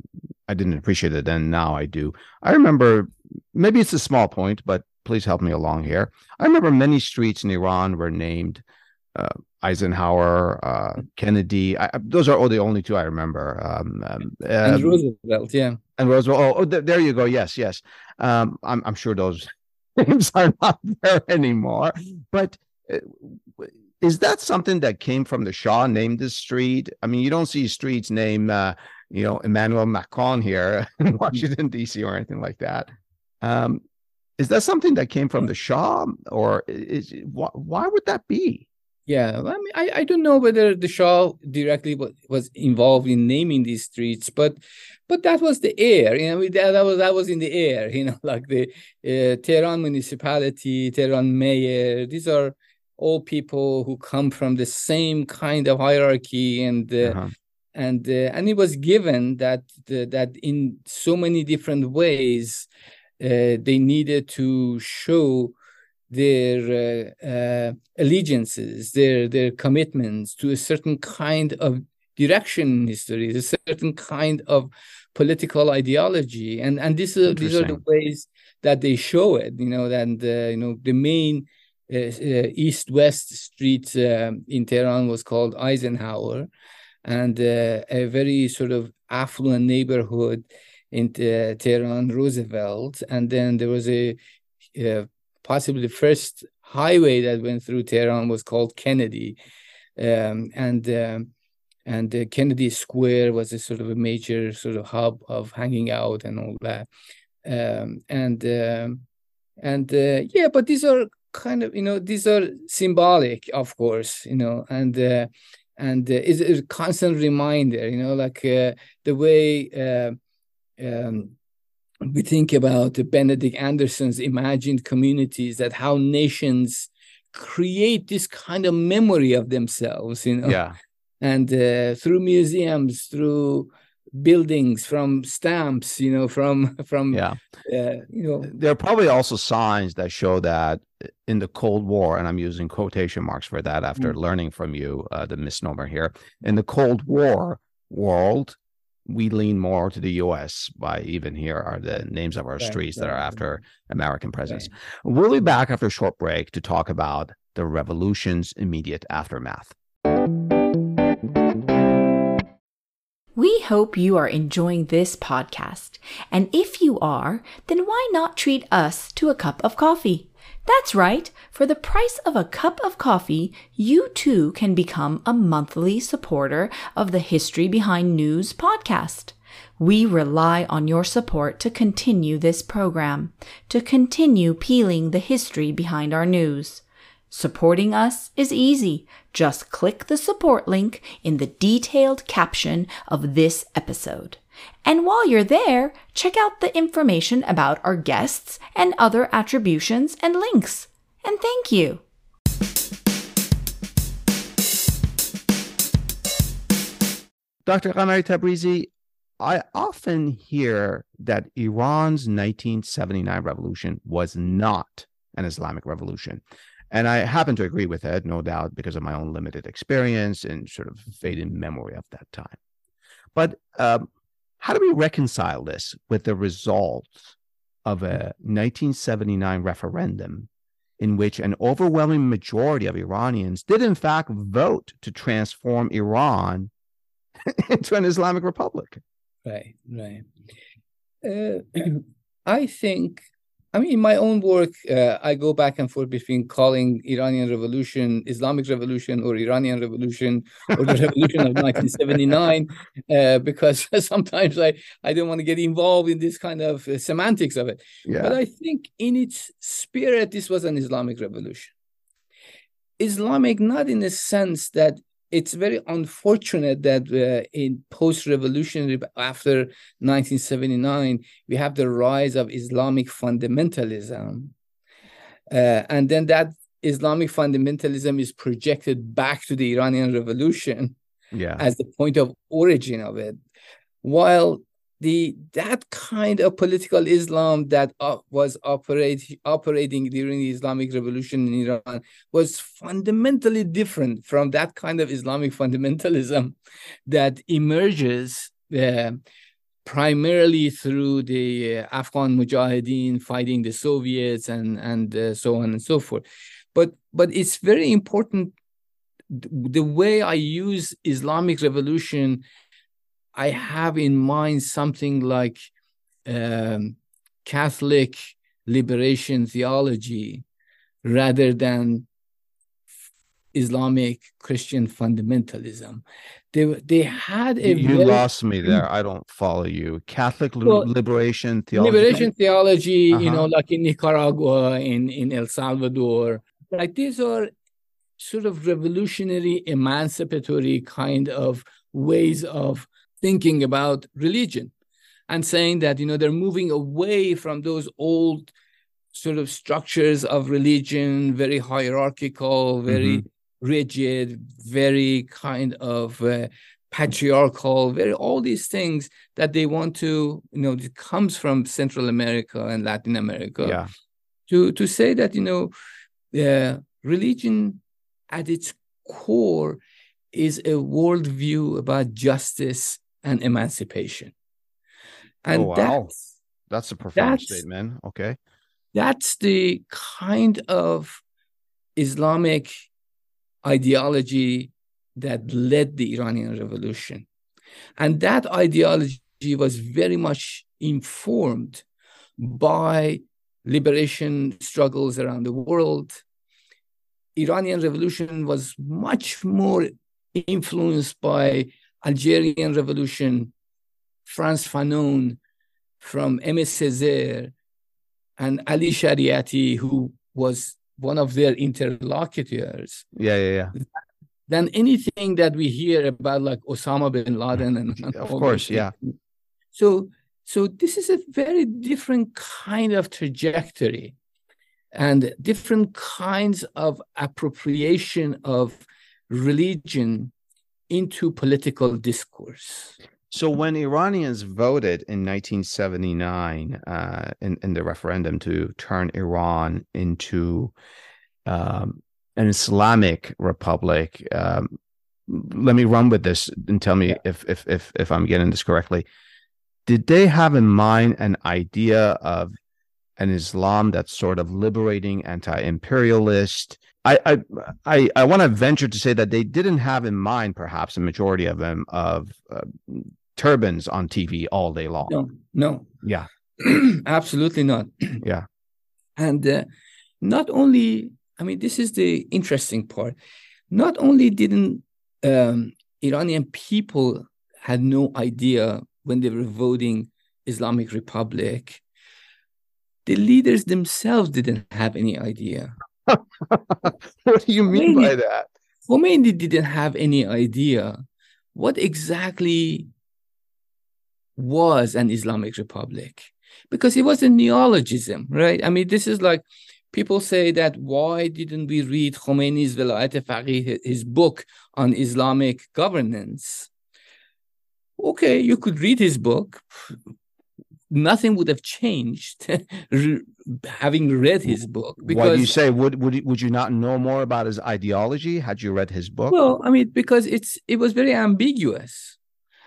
I didn't appreciate it then. Now I do. I remember maybe it's a small point, but please help me along here. I remember many streets in Iran were named uh, Eisenhower, uh, Kennedy. I, those are all the only two I remember. Um, um, and um, Roosevelt, yeah. And Roosevelt. Oh, oh th- there you go. Yes, yes. Um, I'm, I'm sure those names are not there anymore. But uh, is that something that came from the Shah? Named this street? I mean, you don't see streets named, uh, you know, Emmanuel Macron here in mm-hmm. Washington D.C. or anything like that. Um, is that something that came from the Shah, or is why, why would that be? Yeah, I mean, I, I don't know whether the Shah directly was involved in naming these streets, but but that was the air, you know, that, that was that was in the air, you know, like the uh, Tehran municipality, Tehran mayor. These are all people who come from the same kind of hierarchy, and uh, uh-huh. and uh, and it was given that that in so many different ways uh, they needed to show their uh, uh, allegiances, their their commitments to a certain kind of direction in history, a certain kind of political ideology, and and this uh, these are the ways that they show it. You know, and uh, you know the main uh, uh, east-west street um, in Tehran was called Eisenhower, and a very sort of affluent neighborhood in Tehran, Roosevelt, and then there was a possibly the first highway that went through Tehran was called Kennedy, um, and um, and uh, Kennedy Square was a sort of a major sort of hub of hanging out and all that, um, and um, and uh, yeah, but these are kind of you know these are symbolic, of course, you know, and. Uh, and uh, it's a constant reminder, you know, like uh, the way uh, um, we think about Benedict Anderson's imagined communities, that how nations create this kind of memory of themselves, you know. Yeah. And uh, through museums, through buildings, from stamps, you know, from from yeah, uh, you know. There are probably also signs that show that in the Cold War, and I'm using quotation marks for that after mm. learning from you uh, the misnomer here. In the Cold War world, we lean more to the US by even here are the names of our right, streets right, that are after American presidents. Right. We'll be back after a short break to talk about the revolution's immediate aftermath. We hope you are enjoying this podcast. And if you are, then why not treat us to a cup of coffee? That's right. For the price of a cup of coffee, you too can become a monthly supporter of the History Behind News podcast. We rely on your support to continue this program, to continue peeling the history behind our news. Supporting us is easy. Just click the support link in the detailed caption of this episode. And while you're there, check out the information about our guests and other attributions and links. And thank you. Dr. Ghamari-Tabrizi, I often hear that Iran's 1979 revolution was not an Islamic revolution. And I happen to agree with it, no doubt, because of my own limited experience and sort of fading memory of that time. But um, how do we reconcile this with the results of a 1979 referendum in which an overwhelming majority of Iranians did, in fact, vote to transform Iran into an Islamic republic? Right, right. Uh, I think I mean, in my own work, uh, I go back and forth between calling Iranian Revolution Islamic Revolution or Iranian Revolution or the Revolution of 1979, uh, because sometimes I, I don't want to get involved in this kind of uh, semantics of it. Yeah. But I think in its spirit, this was an Islamic revolution. Islamic, not in the sense that it's very unfortunate that uh, in post-revolutionary after 1979 we have the rise of islamic fundamentalism uh, and then that islamic fundamentalism is projected back to the iranian revolution yeah. as the point of origin of it while the that kind of political Islam that uh, was operate, operating during the Islamic Revolution in Iran was fundamentally different from that kind of Islamic fundamentalism that emerges uh, primarily through the uh, Afghan Mujahideen fighting the Soviets and and uh, so on and so forth. But but it's very important the way I use Islamic Revolution I have in mind something like um, Catholic liberation theology rather than Islamic Christian fundamentalism. They they had a you, very, lost me there. I don't follow you. Catholic well, liberation theology. Liberation theology, uh-huh. you know, like in Nicaragua, in in El Salvador, like these are sort of revolutionary, emancipatory kind of ways of thinking about religion and saying that you know they're moving away from those old sort of structures of religion very hierarchical very mm-hmm. rigid very kind of uh, patriarchal very all these things that they want to you know it comes from central america and latin america yeah. to to say that you know uh, religion at its core is a worldview about justice and emancipation. And oh, wow. that's, that's a profound that's, statement. Okay. That's the kind of Islamic ideology that led the Iranian revolution. And that ideology was very much informed by liberation struggles around the world. Iranian revolution was much more influenced by Algerian Revolution, Frantz Fanon from Aimé Césaire, and Ali Shariati, who was one of their interlocutors. Yeah, yeah, yeah. Than anything that we hear about like Osama bin Laden and, and of course, yeah. So so this is a very different kind of trajectory and different kinds of appropriation of religion into political discourse. So when Iranians voted in 1979 uh, in, in the referendum to turn Iran into um, an Islamic republic, um, let me run with this and tell me if, if if if I'm getting this correctly. Did they have in mind an idea of an Islam that's sort of liberating, anti-imperialist, I I I, I want to venture to say that they didn't have in mind, perhaps a majority of them, of uh, turbans on TV all day long. No, no, yeah, absolutely not. yeah, and uh, not only, I mean, this is the interesting part. Not only didn't um, Iranian people had no idea when they were voting Islamic Republic, the leaders themselves didn't have any idea. what do you mean Khomeini, by that? Khomeini didn't have any idea what exactly was an Islamic Republic because it was a neologism, right? I mean, this is like people say that why didn't we read Khomeini's Velayat Faqih, his book on Islamic governance? Okay, you could read his book nothing would have changed having read his book because what you say? Would would would you not know more about his ideology had you read his book? Well i mean because it's it was very ambiguous.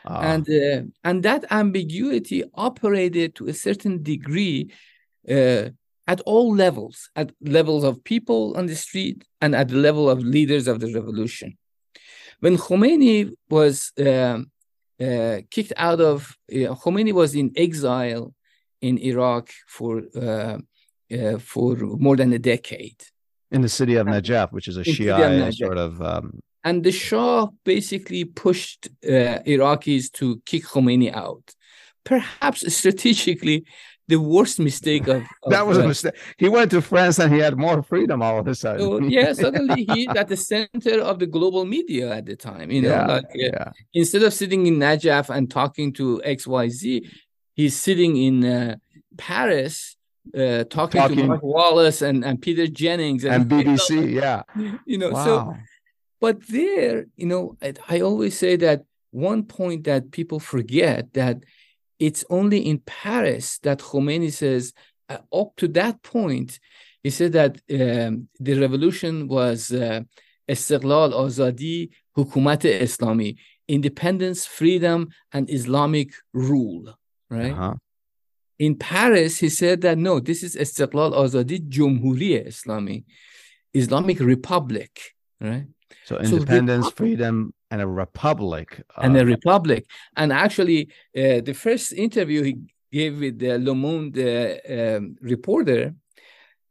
Ah. and uh, and that ambiguity operated to a certain degree uh, at all levels at levels of people on the street and at the level of leaders of the revolution. When khomeini was um, uh, kicked out of uh, Khomeini was in exile in Iraq for uh, uh, for more than a decade in the city of Najaf, which is a Shia sort of. Um... And the Shah basically pushed uh, Iraqis to kick Khomeini out, perhaps strategically the worst mistake of, of that was a mistake. He went to France and he had more freedom all of a sudden. So, yeah, suddenly he's at the center of the global media at the time. You know, yeah, like uh, yeah. instead of sitting in Najaf and talking to X Y Z, he's sitting in uh, Paris. Uh, talking, talking, to Mark Wallace and, and Peter Jennings and, and BBC, you know, yeah, you know. Wow. So, but there, you know, I, I always say that one point that people forget that it's only in Paris that Khomeini says, uh, up to that point, he said that um, the revolution was uh, Istiqlal, Azadi, Hukumat Islami, independence, freedom, and Islamic rule, right? Uh-huh. In Paris, he said that no, this is Istiqlal, Azadi, Jumhuriya Islami, Islamic Republic, right? So independence, so freedom, and a republic. Uh, and a republic. And actually, uh, the first interview he gave with the Le Monde uh, um, reporter,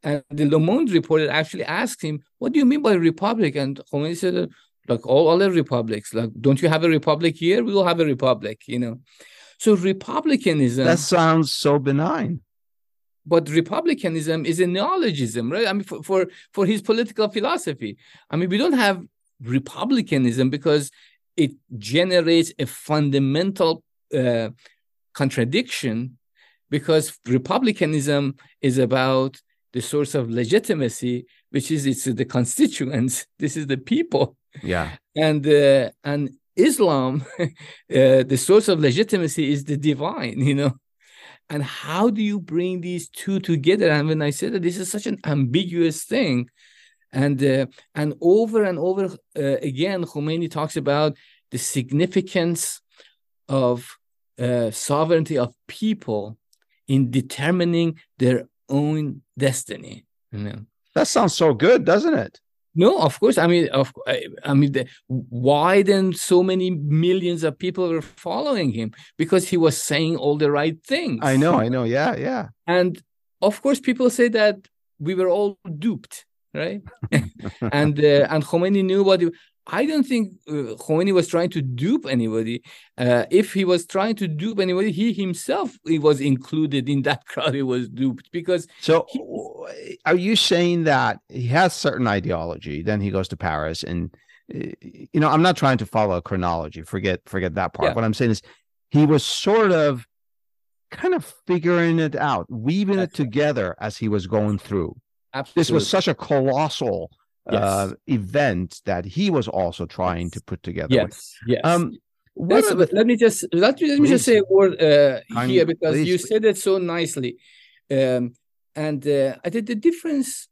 and the Le Monde reporter actually asked him, "What do you mean by republic?" And Khomeini said, "Like all other republics. Like, don't you have a republic here? We will have a republic." You know. So republicanism. That sounds so benign. But republicanism is a neologism, right? I mean, for, for for his political philosophy. I mean, we don't have republicanism because it generates a fundamental uh, contradiction because republicanism is about the source of legitimacy which is it's the constituents. This is the people. Yeah. And uh, and islam uh, the source of legitimacy is the divine you know? And how do you bring these two together? And when i said that this is such an ambiguous thing and uh, and over and over uh, again khomeini talks about the significance of uh, sovereignty of people in determining their own destiny you know. That sounds so good doesn't it? No of course. I mean of i, I mean the, why then so many millions of people were following him? Because he was saying all the right things. I know i know. Yeah yeah. And of course people say that we were all duped right? and uh, and Khomeini knew what. He, I don't think uh, Khomeini was trying to dupe anybody. Uh, if he was trying to dupe anybody, he himself he was included in that crowd. He was duped because. So, he, are you saying that he has certain ideology? Then he goes to Paris, and uh, you know, I'm not trying to follow a chronology. Forget forget that part. Yeah. What I'm saying is, he was sort of kind of figuring it out, weaving That's it together right. as he was going through. Absolutely. This was such a colossal yes. uh, event that he was also trying yes. to put together. Yes, yes. Um, the, let me just let me, let me just say a word uh, here because please, you said it so nicely, um, and uh, I think the difference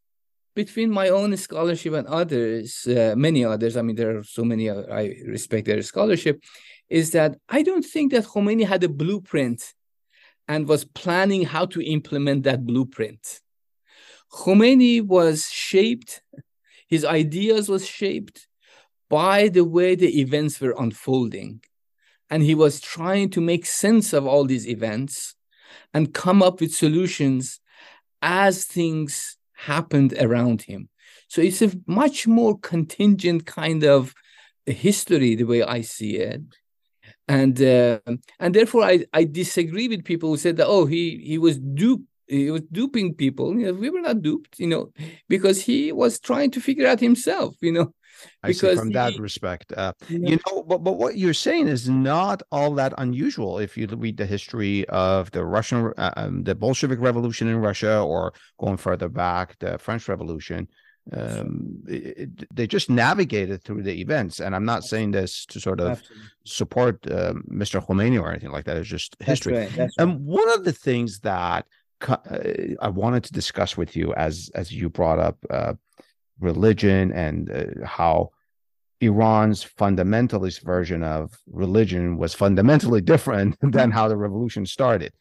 between my own scholarship and others, uh, many others. I mean, there are so many uh, I respect their scholarship. Is that I don't think that Khomeini had a blueprint and was planning how to implement that blueprint. Khomeini was shaped, his ideas was shaped by the way the events were unfolding. And he was trying to make sense of all these events and come up with solutions as things happened around him. So it's a much more contingent kind of history, the way I see it. And uh, and therefore, I, I disagree with people who said that oh he he was duped he was duping people. You know, we were not duped, you know, because he was trying to figure out himself, you know. I because see from he, that respect, uh, you know, you know but, but what you're saying is not all that unusual. If you read the history of the Russian, uh, um, the Bolshevik Revolution in Russia, or going further back, the French Revolution, um, it, they just navigated through the events. And I'm not saying this to sort of Absolutely. support uh, Mr. Khomeini or anything like that. It's just history. That's right, that's right. And one of the things that I wanted to discuss with you as as you brought up uh, religion and uh, how Iran's fundamentalist version of religion was fundamentally different than how the revolution started.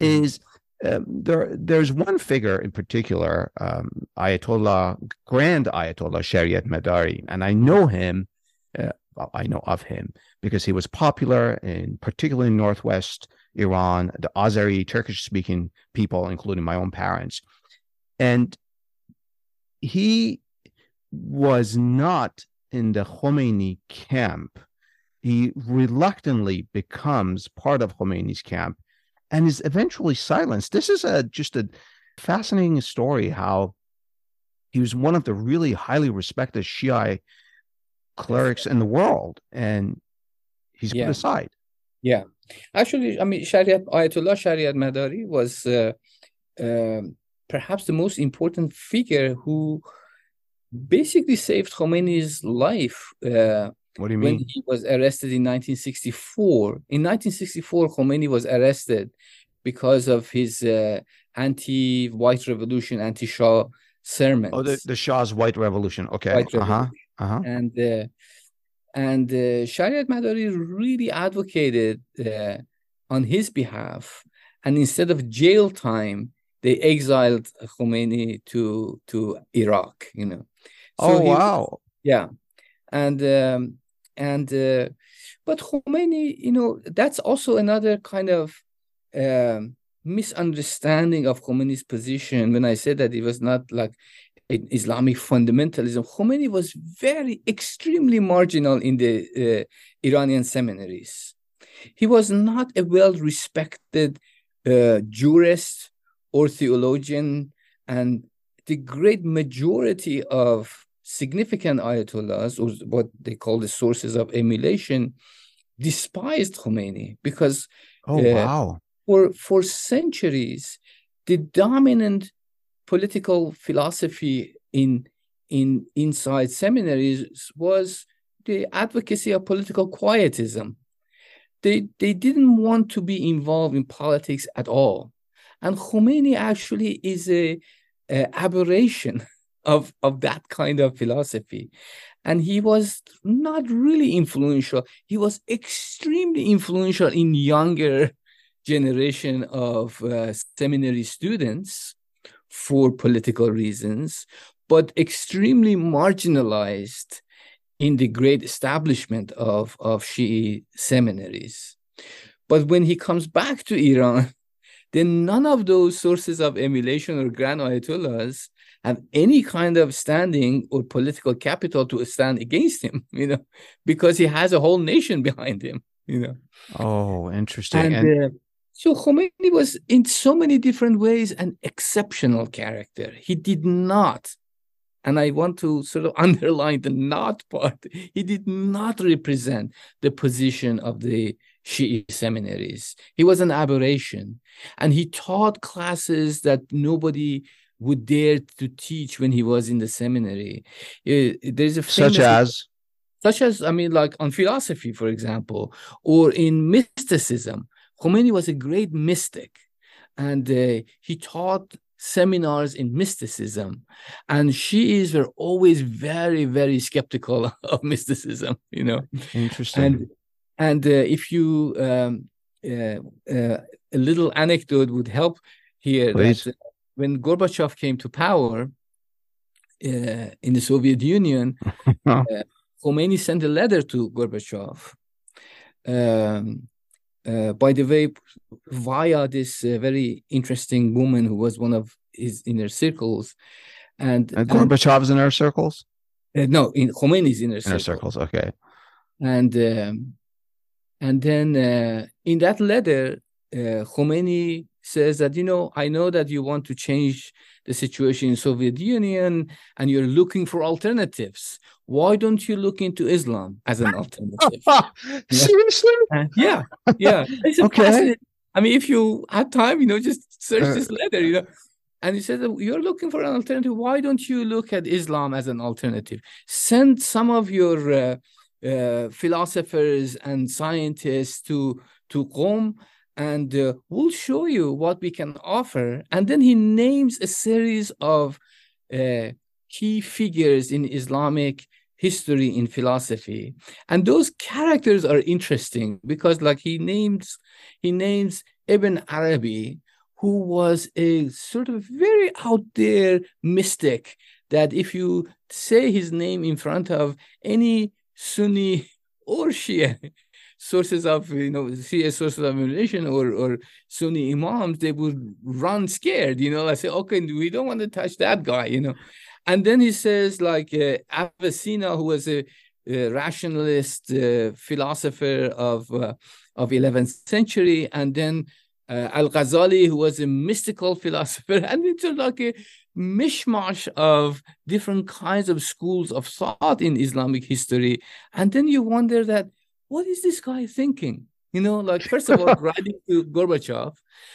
Mm-hmm. Is um, there? There's one figure in particular, um, Ayatollah, Grand Ayatollah Shariat Madari, and I know him. Uh, I know of him because he was popular in particularly in Northwest Iran, the Azeri, Turkish speaking people, including my own parents. And he was not in the Khomeini camp. He reluctantly becomes part of Khomeini's camp and is eventually silenced. This is a just a fascinating story how he was one of the really highly respected Shia clerics in the world and he's yeah. put aside. Yeah. Actually, I mean, Shariat Ayatollah Shariat Madari was uh, uh, perhaps the most important figure who basically saved Khomeini's life uh, What do you mean? when he was arrested in 1964. In 1964, Khomeini was arrested because of his uh, anti-white revolution, anti-Shah sermons. Oh, the, the Shah's white revolution. Okay. White Uh huh. Uh huh. and uh, and uh, Shariat Madari really advocated uh, on his behalf, and instead of jail time, they exiled Khomeini to to Iraq. You know. Oh he- wow. yeah, and um, and uh, but Khomeini, you know, that's also another kind of um, misunderstanding of Khomeini's position. When I said that it was not like Islamic fundamentalism, Khomeini was very extremely marginal in the uh, Iranian seminaries. He was not a well-respected uh, jurist or theologian, and the great majority of significant ayatollahs, or what they call the sources of emulation, despised Khomeini because Oh uh, wow. for for centuries, the dominant political philosophy in in inside seminaries was the advocacy of political quietism. They they didn't want to be involved in politics at all, and Khomeini actually is a, a aberration of of that kind of philosophy, and he was not really influential. He was extremely influential in younger generation of uh, seminary students for political reasons, but extremely marginalized in the great establishment of, of Shi'i seminaries. But when he comes back to Iran, then none of those sources of emulation or grand ayatollahs have any kind of standing or political capital to stand against him, you know, because he has a whole nation behind him, you know. Oh, interesting. And, And, uh, so Khomeini was in so many different ways an exceptional character. He did not, and I want to sort of underline the not part, he did not represent the position of the Shi'i seminaries. He was an aberration. And he taught classes that nobody would dare to teach when he was in the seminary. Uh, There's a such as such as I mean, like on philosophy, for example, or in mysticism. Khomeini was a great mystic, and uh, he taught seminars in mysticism, and Shiis were always very, very skeptical of mysticism. You know, interesting. and and uh, if you um, uh, uh, a little anecdote would help here Please. that uh, when Gorbachev came to power uh, in the Soviet Union, uh, Khomeini sent a letter to Gorbachev. Um, uh, by the way, via this uh, very interesting woman who was one of his inner circles, and, And Gorbachev's inner circles? uh, no, in Khomeini's inner, Inner circle. circles. Okay. and um, and then uh, in that letter, uh, Khomeini says that you know I know that you want to change the situation in Soviet Union and you're looking for alternatives. Why don't you look into Islam as an alternative? Seriously? Yeah, yeah. Okay. I mean, if you had time, you know, just search Uh, this letter, you know. And he said, You're looking for an alternative. Why don't you look at Islam as an alternative? Send some of your uh, uh, philosophers and scientists to, to Qom, and uh, we'll show you what we can offer. And then he names a series of uh, key figures in Islamic history in philosophy and those characters are interesting because like he names he names ibn arabi who was a sort of very out there mystic that if you say his name in front of any sunni or shia sources of you know shia sources of emulation or or sunni imams they would run scared you know i say okay we don't want to touch that guy you know and then he says, like uh, Avicenna, who was a, a rationalist uh, philosopher of uh, of 11th century, and then uh, Al Ghazali, who was a mystical philosopher, and it's like a mishmash of different kinds of schools of thought in Islamic history. And then you wonder that what is this guy thinking? You know, like first of all, writing to Gorbachev.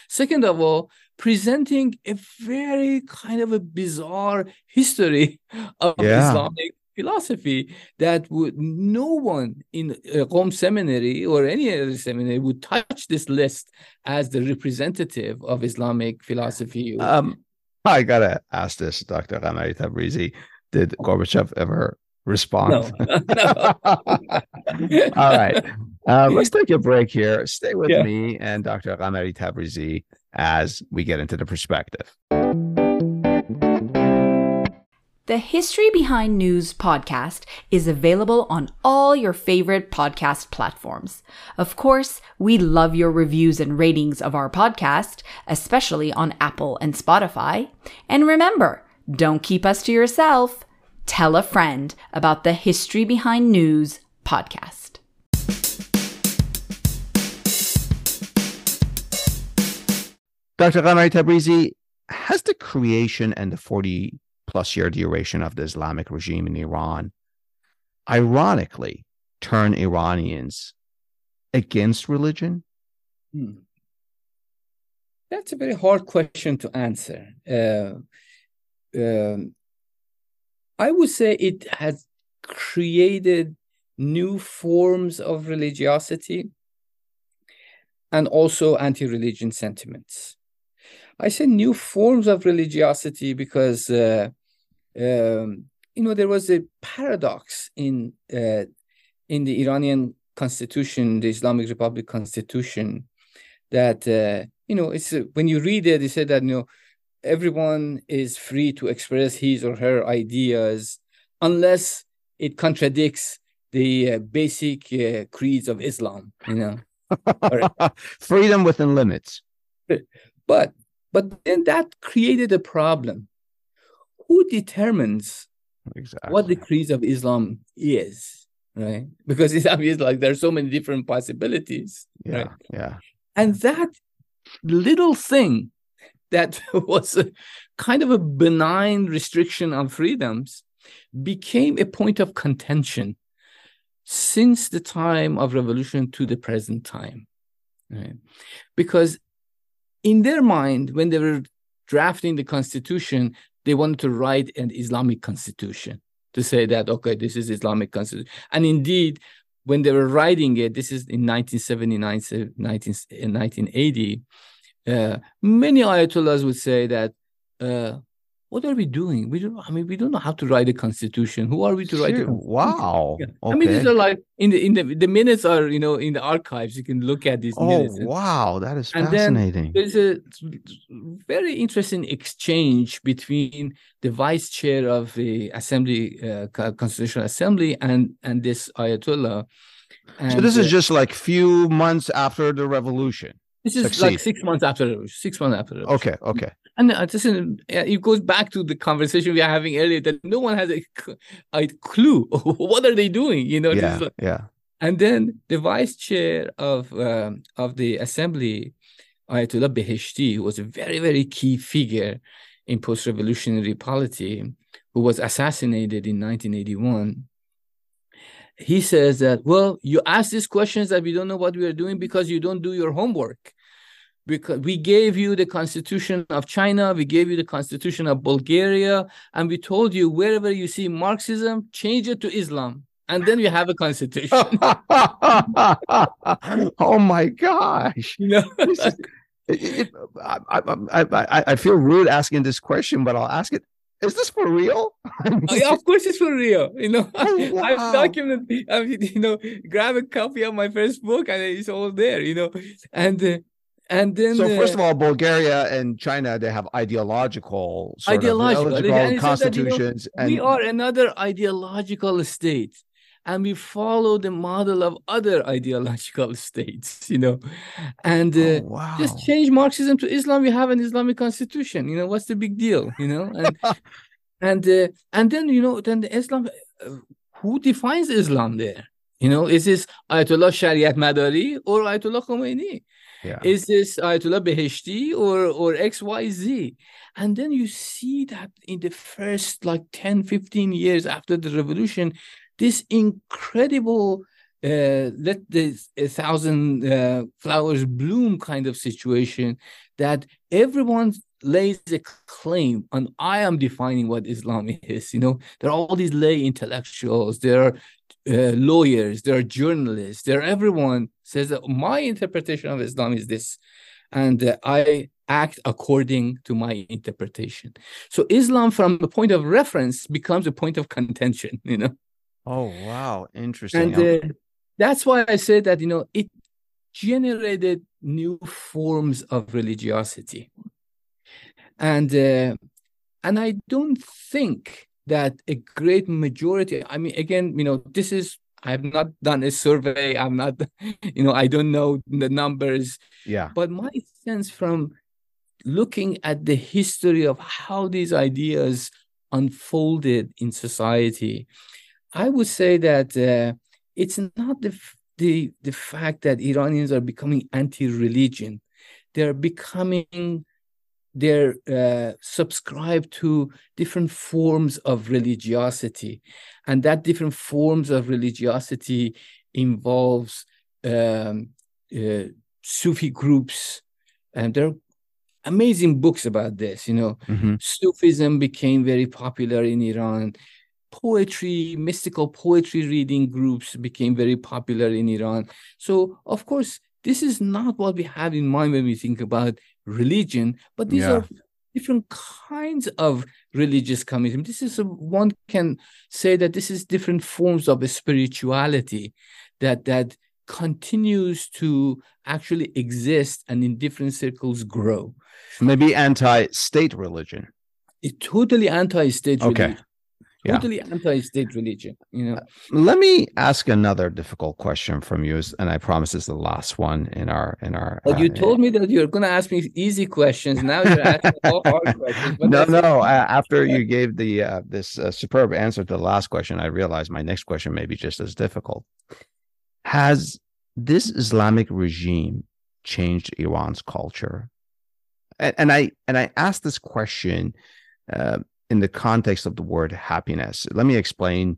Second of all, presenting a very kind of a bizarre history of Yeah. Islamic philosophy that would no one in a Qom seminary or any other seminary would touch this list as the representative of Islamic philosophy. Um, I gotta ask this, Dr. Ghamari-Tabrizi. Did Gorbachev ever respond? No. no. All right. Uh, let's take a break here. Stay with Yeah. me and Dr. Ghamari-Tabrizi as we get into the perspective. The History Behind News podcast is available on all your favorite podcast platforms. Of course, we love your reviews and ratings of our podcast, especially on Apple and Spotify. And remember, don't keep us to yourself. Tell a friend about the History Behind News podcast. Dr. Ghamari-Tabrizi, has the creation and the 40 plus year duration of the Islamic regime in Iran ironically turned Iranians against religion? Hmm. That's a very hard question to answer. Uh, um, I would say it has created new forms of religiosity and also anti religion sentiments. I say new forms of religiosity because, uh, um, you know, there was a paradox in, uh, in the Iranian constitution, the Islamic Republic constitution, that uh, you know it's uh, when you read it, it said that you know everyone is free to express his or her ideas unless it contradicts the uh, basic uh, creeds of Islam. You know, Freedom within limits. but but then that created a problem. Who determines Exactly. what the creeds of Islam is? Right, because Islam is like there's so many different possibilities. yeah, right. yeah. And that little thing that was a kind of a benign restriction of freedoms became a point of contention since the time of revolution to the present time. Right? Because in their mind, when they were drafting the constitution, they wanted to write an Islamic constitution to say that, okay, this is Islamic constitution. And indeed, when they were writing it, this is in 1979, 19, 1980, uh, many ayatollahs would say that, uh, what are we doing? We don't. I mean, we don't know how to write a constitution. Who are we to write? A constitution? wow. Yeah. Okay. I mean, these are like in the in the the minutes are you know in the archives. You can look at these oh, minutes. wow. That is and fascinating. there's a very interesting exchange between the vice chair of the assembly, uh, constitutional assembly, and and this ayatollah. so this is uh, just like few months after the revolution. This is succeed. like six months after six months after. Okay, okay. And uh, uh, it goes back to the conversation we are having earlier that no one has a clue. what are they doing? You know, Yeah, like- yeah. and then the vice chair of um, of the assembly, Ayatollah Beheshti, who was a very very key figure in post-revolutionary polity, who was assassinated in 1981. He says that well, you ask these questions that we don't know what we are doing because you don't do your homework. Because we gave you the constitution of China, we gave you the constitution of Bulgaria, and we told you wherever you see Marxism, change it to Islam, and then you have a constitution. oh my gosh. you know it- it- I, I, I, I- I feel rude asking this question, but I'll ask it. Is this for real? Oh, yeah, of course it's for real. You know, Oh, wow. I've documented. I mean, you know, grab a copy of my first book, and it's all there. You know, and uh, and then so first uh, of all, Bulgaria and China they have ideological, Ideological. of They- ideological and that, you know, constitutions, and we are another ideological state, and we follow the model of other ideological states. You know, and uh, oh, wow. just change Marxism to Islam. We have an Islamic constitution. You know, what's the big deal? You know, and and uh, and then you know, then the Islam. Uh, who defines Islam there? You know, is this Ayatollah Shariatmadari or Ayatollah Khomeini? yeah. Is this Ayatollah Beheshti or or XYZ? And then you see that in the first like 10, 15 years after the revolution, this incredible uh, let the thousand uh, flowers bloom kind of situation that everyone lays a claim on I am defining what Islam is. You know, there are all these lay intellectuals, there are uh, lawyers, there are journalists, there everyone says that my interpretation of Islam is this, and uh, I act according to my interpretation. So Islam, from the point of reference, becomes a point of contention. You know. Oh wow, interesting. And uh, that's why I said that you know it generated new forms of religiosity. And uh, and i don't think that a great majority i mean again you know this is i have not done a survey. I'm not you know i don't know the numbers. Yeah. But my sense from looking at the history of how these ideas unfolded in society i would say that uh, it's not the the the fact that iranians are becoming anti-religion. They're becoming they're uh, subscribed to different forms of religiosity. And that different forms of religiosity involves um, uh, sufi groups. And there are amazing books about this you know. Mm-hmm. sufism became very popular in iran poetry mystical poetry reading groups became very popular in iran so of course this is not what we have in mind when we think about religion, but these yeah. are different kinds of religious communism. This is a, one can say that this is different forms of spirituality that that continues to actually exist and in different circles grow. Maybe anti-state religion. It's totally anti-state okay. religion totally anti-state religion you know? Let me ask another difficult question from you and i promise it's the last one in our in our well, you uh, told me that you're going to ask me easy questions. Now you're asking all hard questions no no uh, after you gave the uh, this uh, superb answer to the last question i realized my next question may be just as difficult. Has this islamic regime changed iran's culture? And, and i and i asked this question uh, in the context of the word happiness. Let me explain.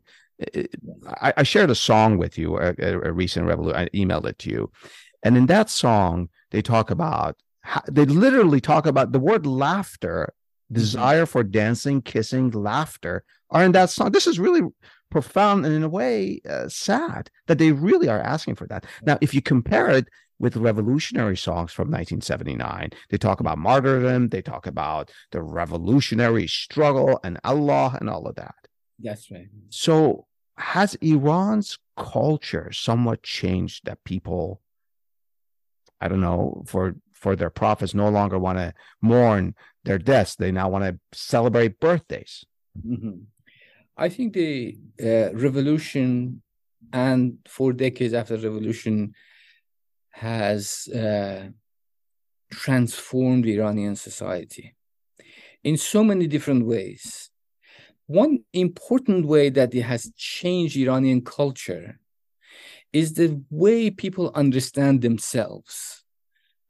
I, I shared a song with you, a, a recent revolution. I emailed it to you, and in that song, they talk about. They literally talk about the word laughter, mm-hmm. desire for dancing, kissing, laughter are in that song. This is really profound and in a way uh, sad that they really are asking for that. Now, if you compare it with revolutionary songs from 1979. They talk about martyrdom, they talk about the revolutionary struggle and Allah and all of that. That's right. So, has Iran's culture somewhat changed that people, I don't know, for for their prophets no longer want to mourn their deaths. They now want to celebrate birthdays. Mm-hmm. I think the uh, revolution and four decades after the revolution has uh, transformed Iranian society in so many different ways. One important way that it has changed Iranian culture is the way people understand themselves.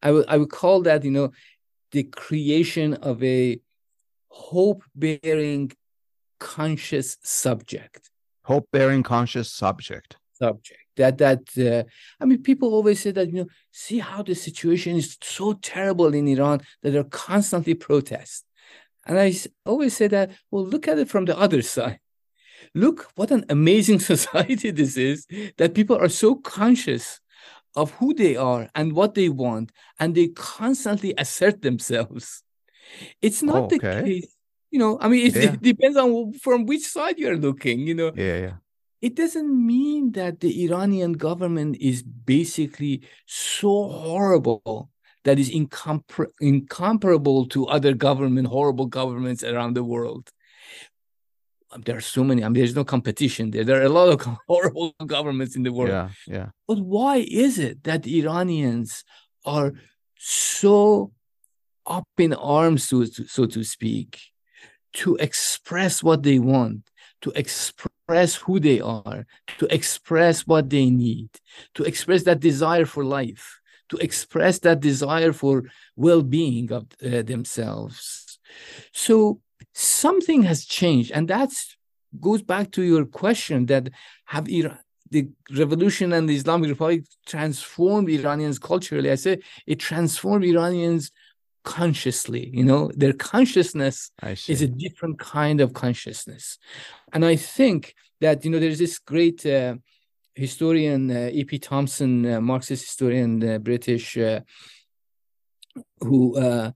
I would I would call that, you know, the creation of a hope-bearing conscious subject. Hope-bearing conscious subject. Subject. That that uh, i mean people always say that you know see how the situation is so terrible in iran that there are constantly protests and i always say that well look at it from the other side. Look what an amazing society this is that people are so conscious of who they are and what they want and they constantly assert themselves. It's not oh, okay. the case you know i mean it, yeah. it depends on from which side you're looking you know. Yeah yeah it doesn't mean that the Iranian government is basically so horrible that is incompar- incomparable to other government, horrible governments around the world. Um, there are so many. I mean, there's no competition there. There are a lot of horrible governments in the world. Yeah, yeah. But why is it that the Iranians are so up in arms, so so to speak, to express what they want, to express who they are, to express what they need, to express that desire for life, to express that desire for well-being of uh, themselves. So something has changed, and that goes back to your question that have Iran, the revolution and the Islamic Republic transformed Iranians culturally. I say it transformed Iranians consciously. You know, their consciousness is a different kind of consciousness. And I think that, you know, there's this great uh, historian, uh, E.P. Thompson, uh, Marxist historian, uh, British, uh, who uh,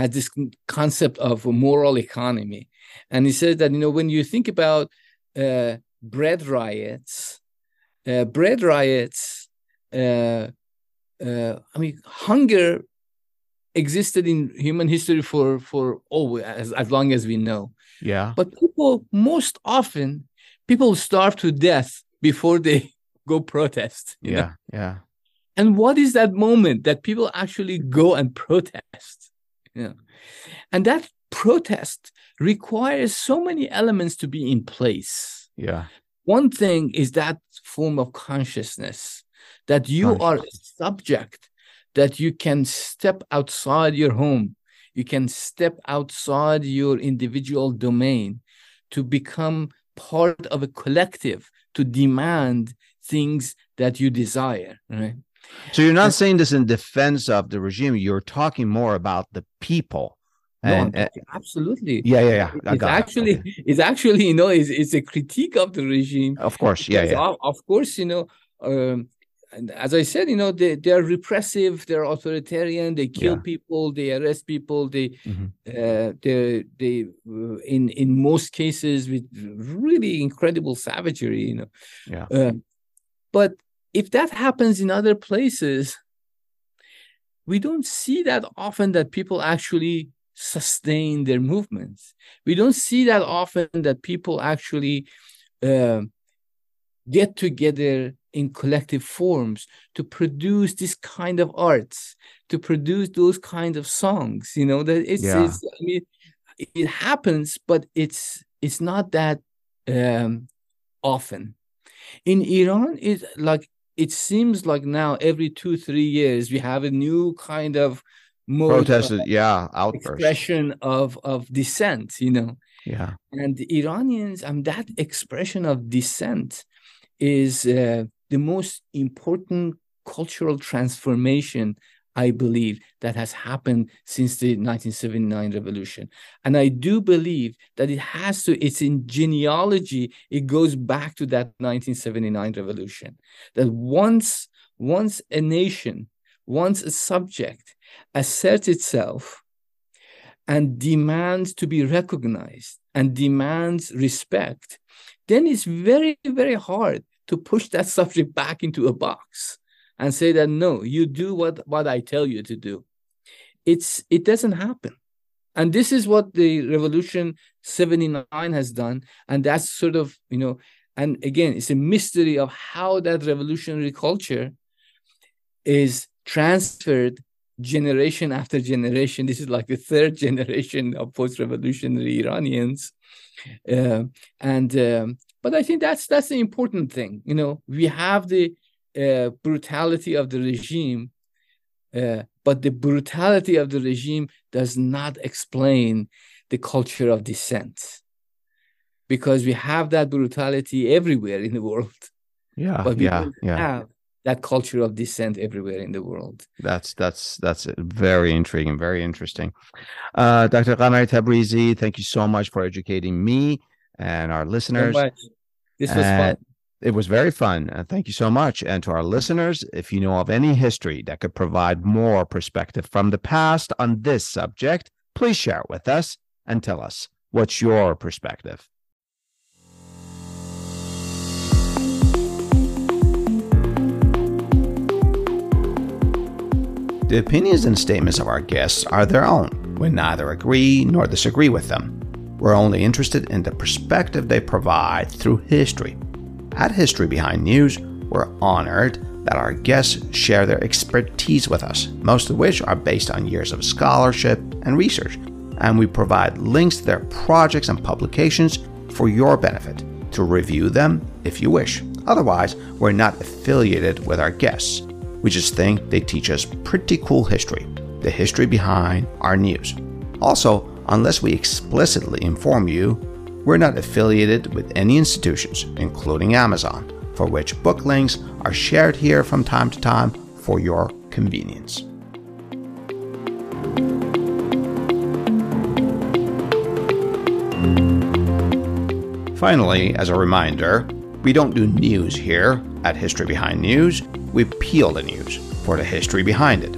had this concept of moral economy. And he said that, you know, when you think about bread riots, bread riots, I mean, hunger existed in human history for for always as, as long as we know. Yeah. But people most often people starve to death before they go protest yeah know? yeah. And what is that moment that people actually go and protest you know? And that protest requires so many elements to be in place. Yeah. One thing is that form of consciousness that you are a subject that you can step outside your home you can step outside your individual domain to become part of a collective to demand things that you desire right so you're not saying this in defense of the regime you're talking more about the people and, no, absolutely. Yeah, yeah, yeah. It's actually, it. Okay. it's actually, you know, it's, it's a critique of the regime. Of course, yeah, yeah. Of, of course, you know, um, and as I said, you know, they, they're repressive, they're authoritarian, they kill yeah. people, they arrest people, they, mm-hmm. uh, they, they, uh, in in most cases with really incredible savagery, you know. Yeah. Uh, but if that happens in other places, we don't see that often that people actually sustain their movements. We don't see that often that people actually uh, get together in collective forms to produce this kind of arts to produce those kind of songs you know that it's, yeah. it's i mean it happens but it's it's not that um often. In iran it like it seems like now every two three years we have a new kind of protested yeah outburst. expression of of dissent you know? Yeah. And the iranians um, that expression of dissent is uh, the most important cultural transformation I believe that has happened since the 1979 revolution. And I do believe that it has to, it's in genealogy, it goes back to that 1979 revolution. That once, once a nation, once a subject asserts itself and demands to be recognized and demands respect, then it's very, very hard to push that subject back into a box and say that no, you do what, what I tell you to do. It's it doesn't happen. And this is what the revolution 79 has done. And that's sort of, you know, and again, it's a mystery of how that revolutionary culture is transferred generation after generation. This is like the third generation of post-revolutionary Iranians, uh, and um, but I think that's that's the important thing. You know, we have the uh, brutality of the regime, uh, but the brutality of the regime does not explain the culture of dissent, because we have that brutality everywhere in the world. Yeah, but we yeah, yeah. have that culture of dissent everywhere in the world. That's that's that's very intriguing, very interesting. Uh, Dr. Qamar Tabrizi, thank you so much for educating me and our listeners. So this was fun. It was very fun. Uh, thank you so much. And to our listeners, if you know of any history that could provide more perspective from the past on this subject, please share it with us and tell us what's your perspective. The opinions and statements of our guests are their own. We neither agree nor disagree with them. We're only interested in the perspective they provide through history. At History Behind News, we're honored that our guests share their expertise with us, most of which are based on years of scholarship and research, and we provide links to their projects and publications for your benefit to review them if you wish. Otherwise, we're not affiliated with our guests. We just think they teach us pretty cool history, the history behind our news. Also, unless we explicitly inform you we're not affiliated with any institutions, including Amazon, for which book links are shared here from time to time for your convenience. Finally, as a reminder, we don't do news here at History Behind News. We peel the news for the history behind it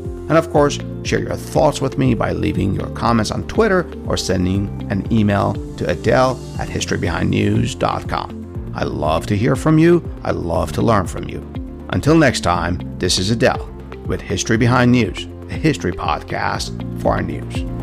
And of course, share your thoughts with me by leaving your comments on Twitter or sending an email to Adele at historybehindnews.com. I love to hear from you. I love to learn from you. Until next time, this is Adele with History Behind News, a history podcast for our news.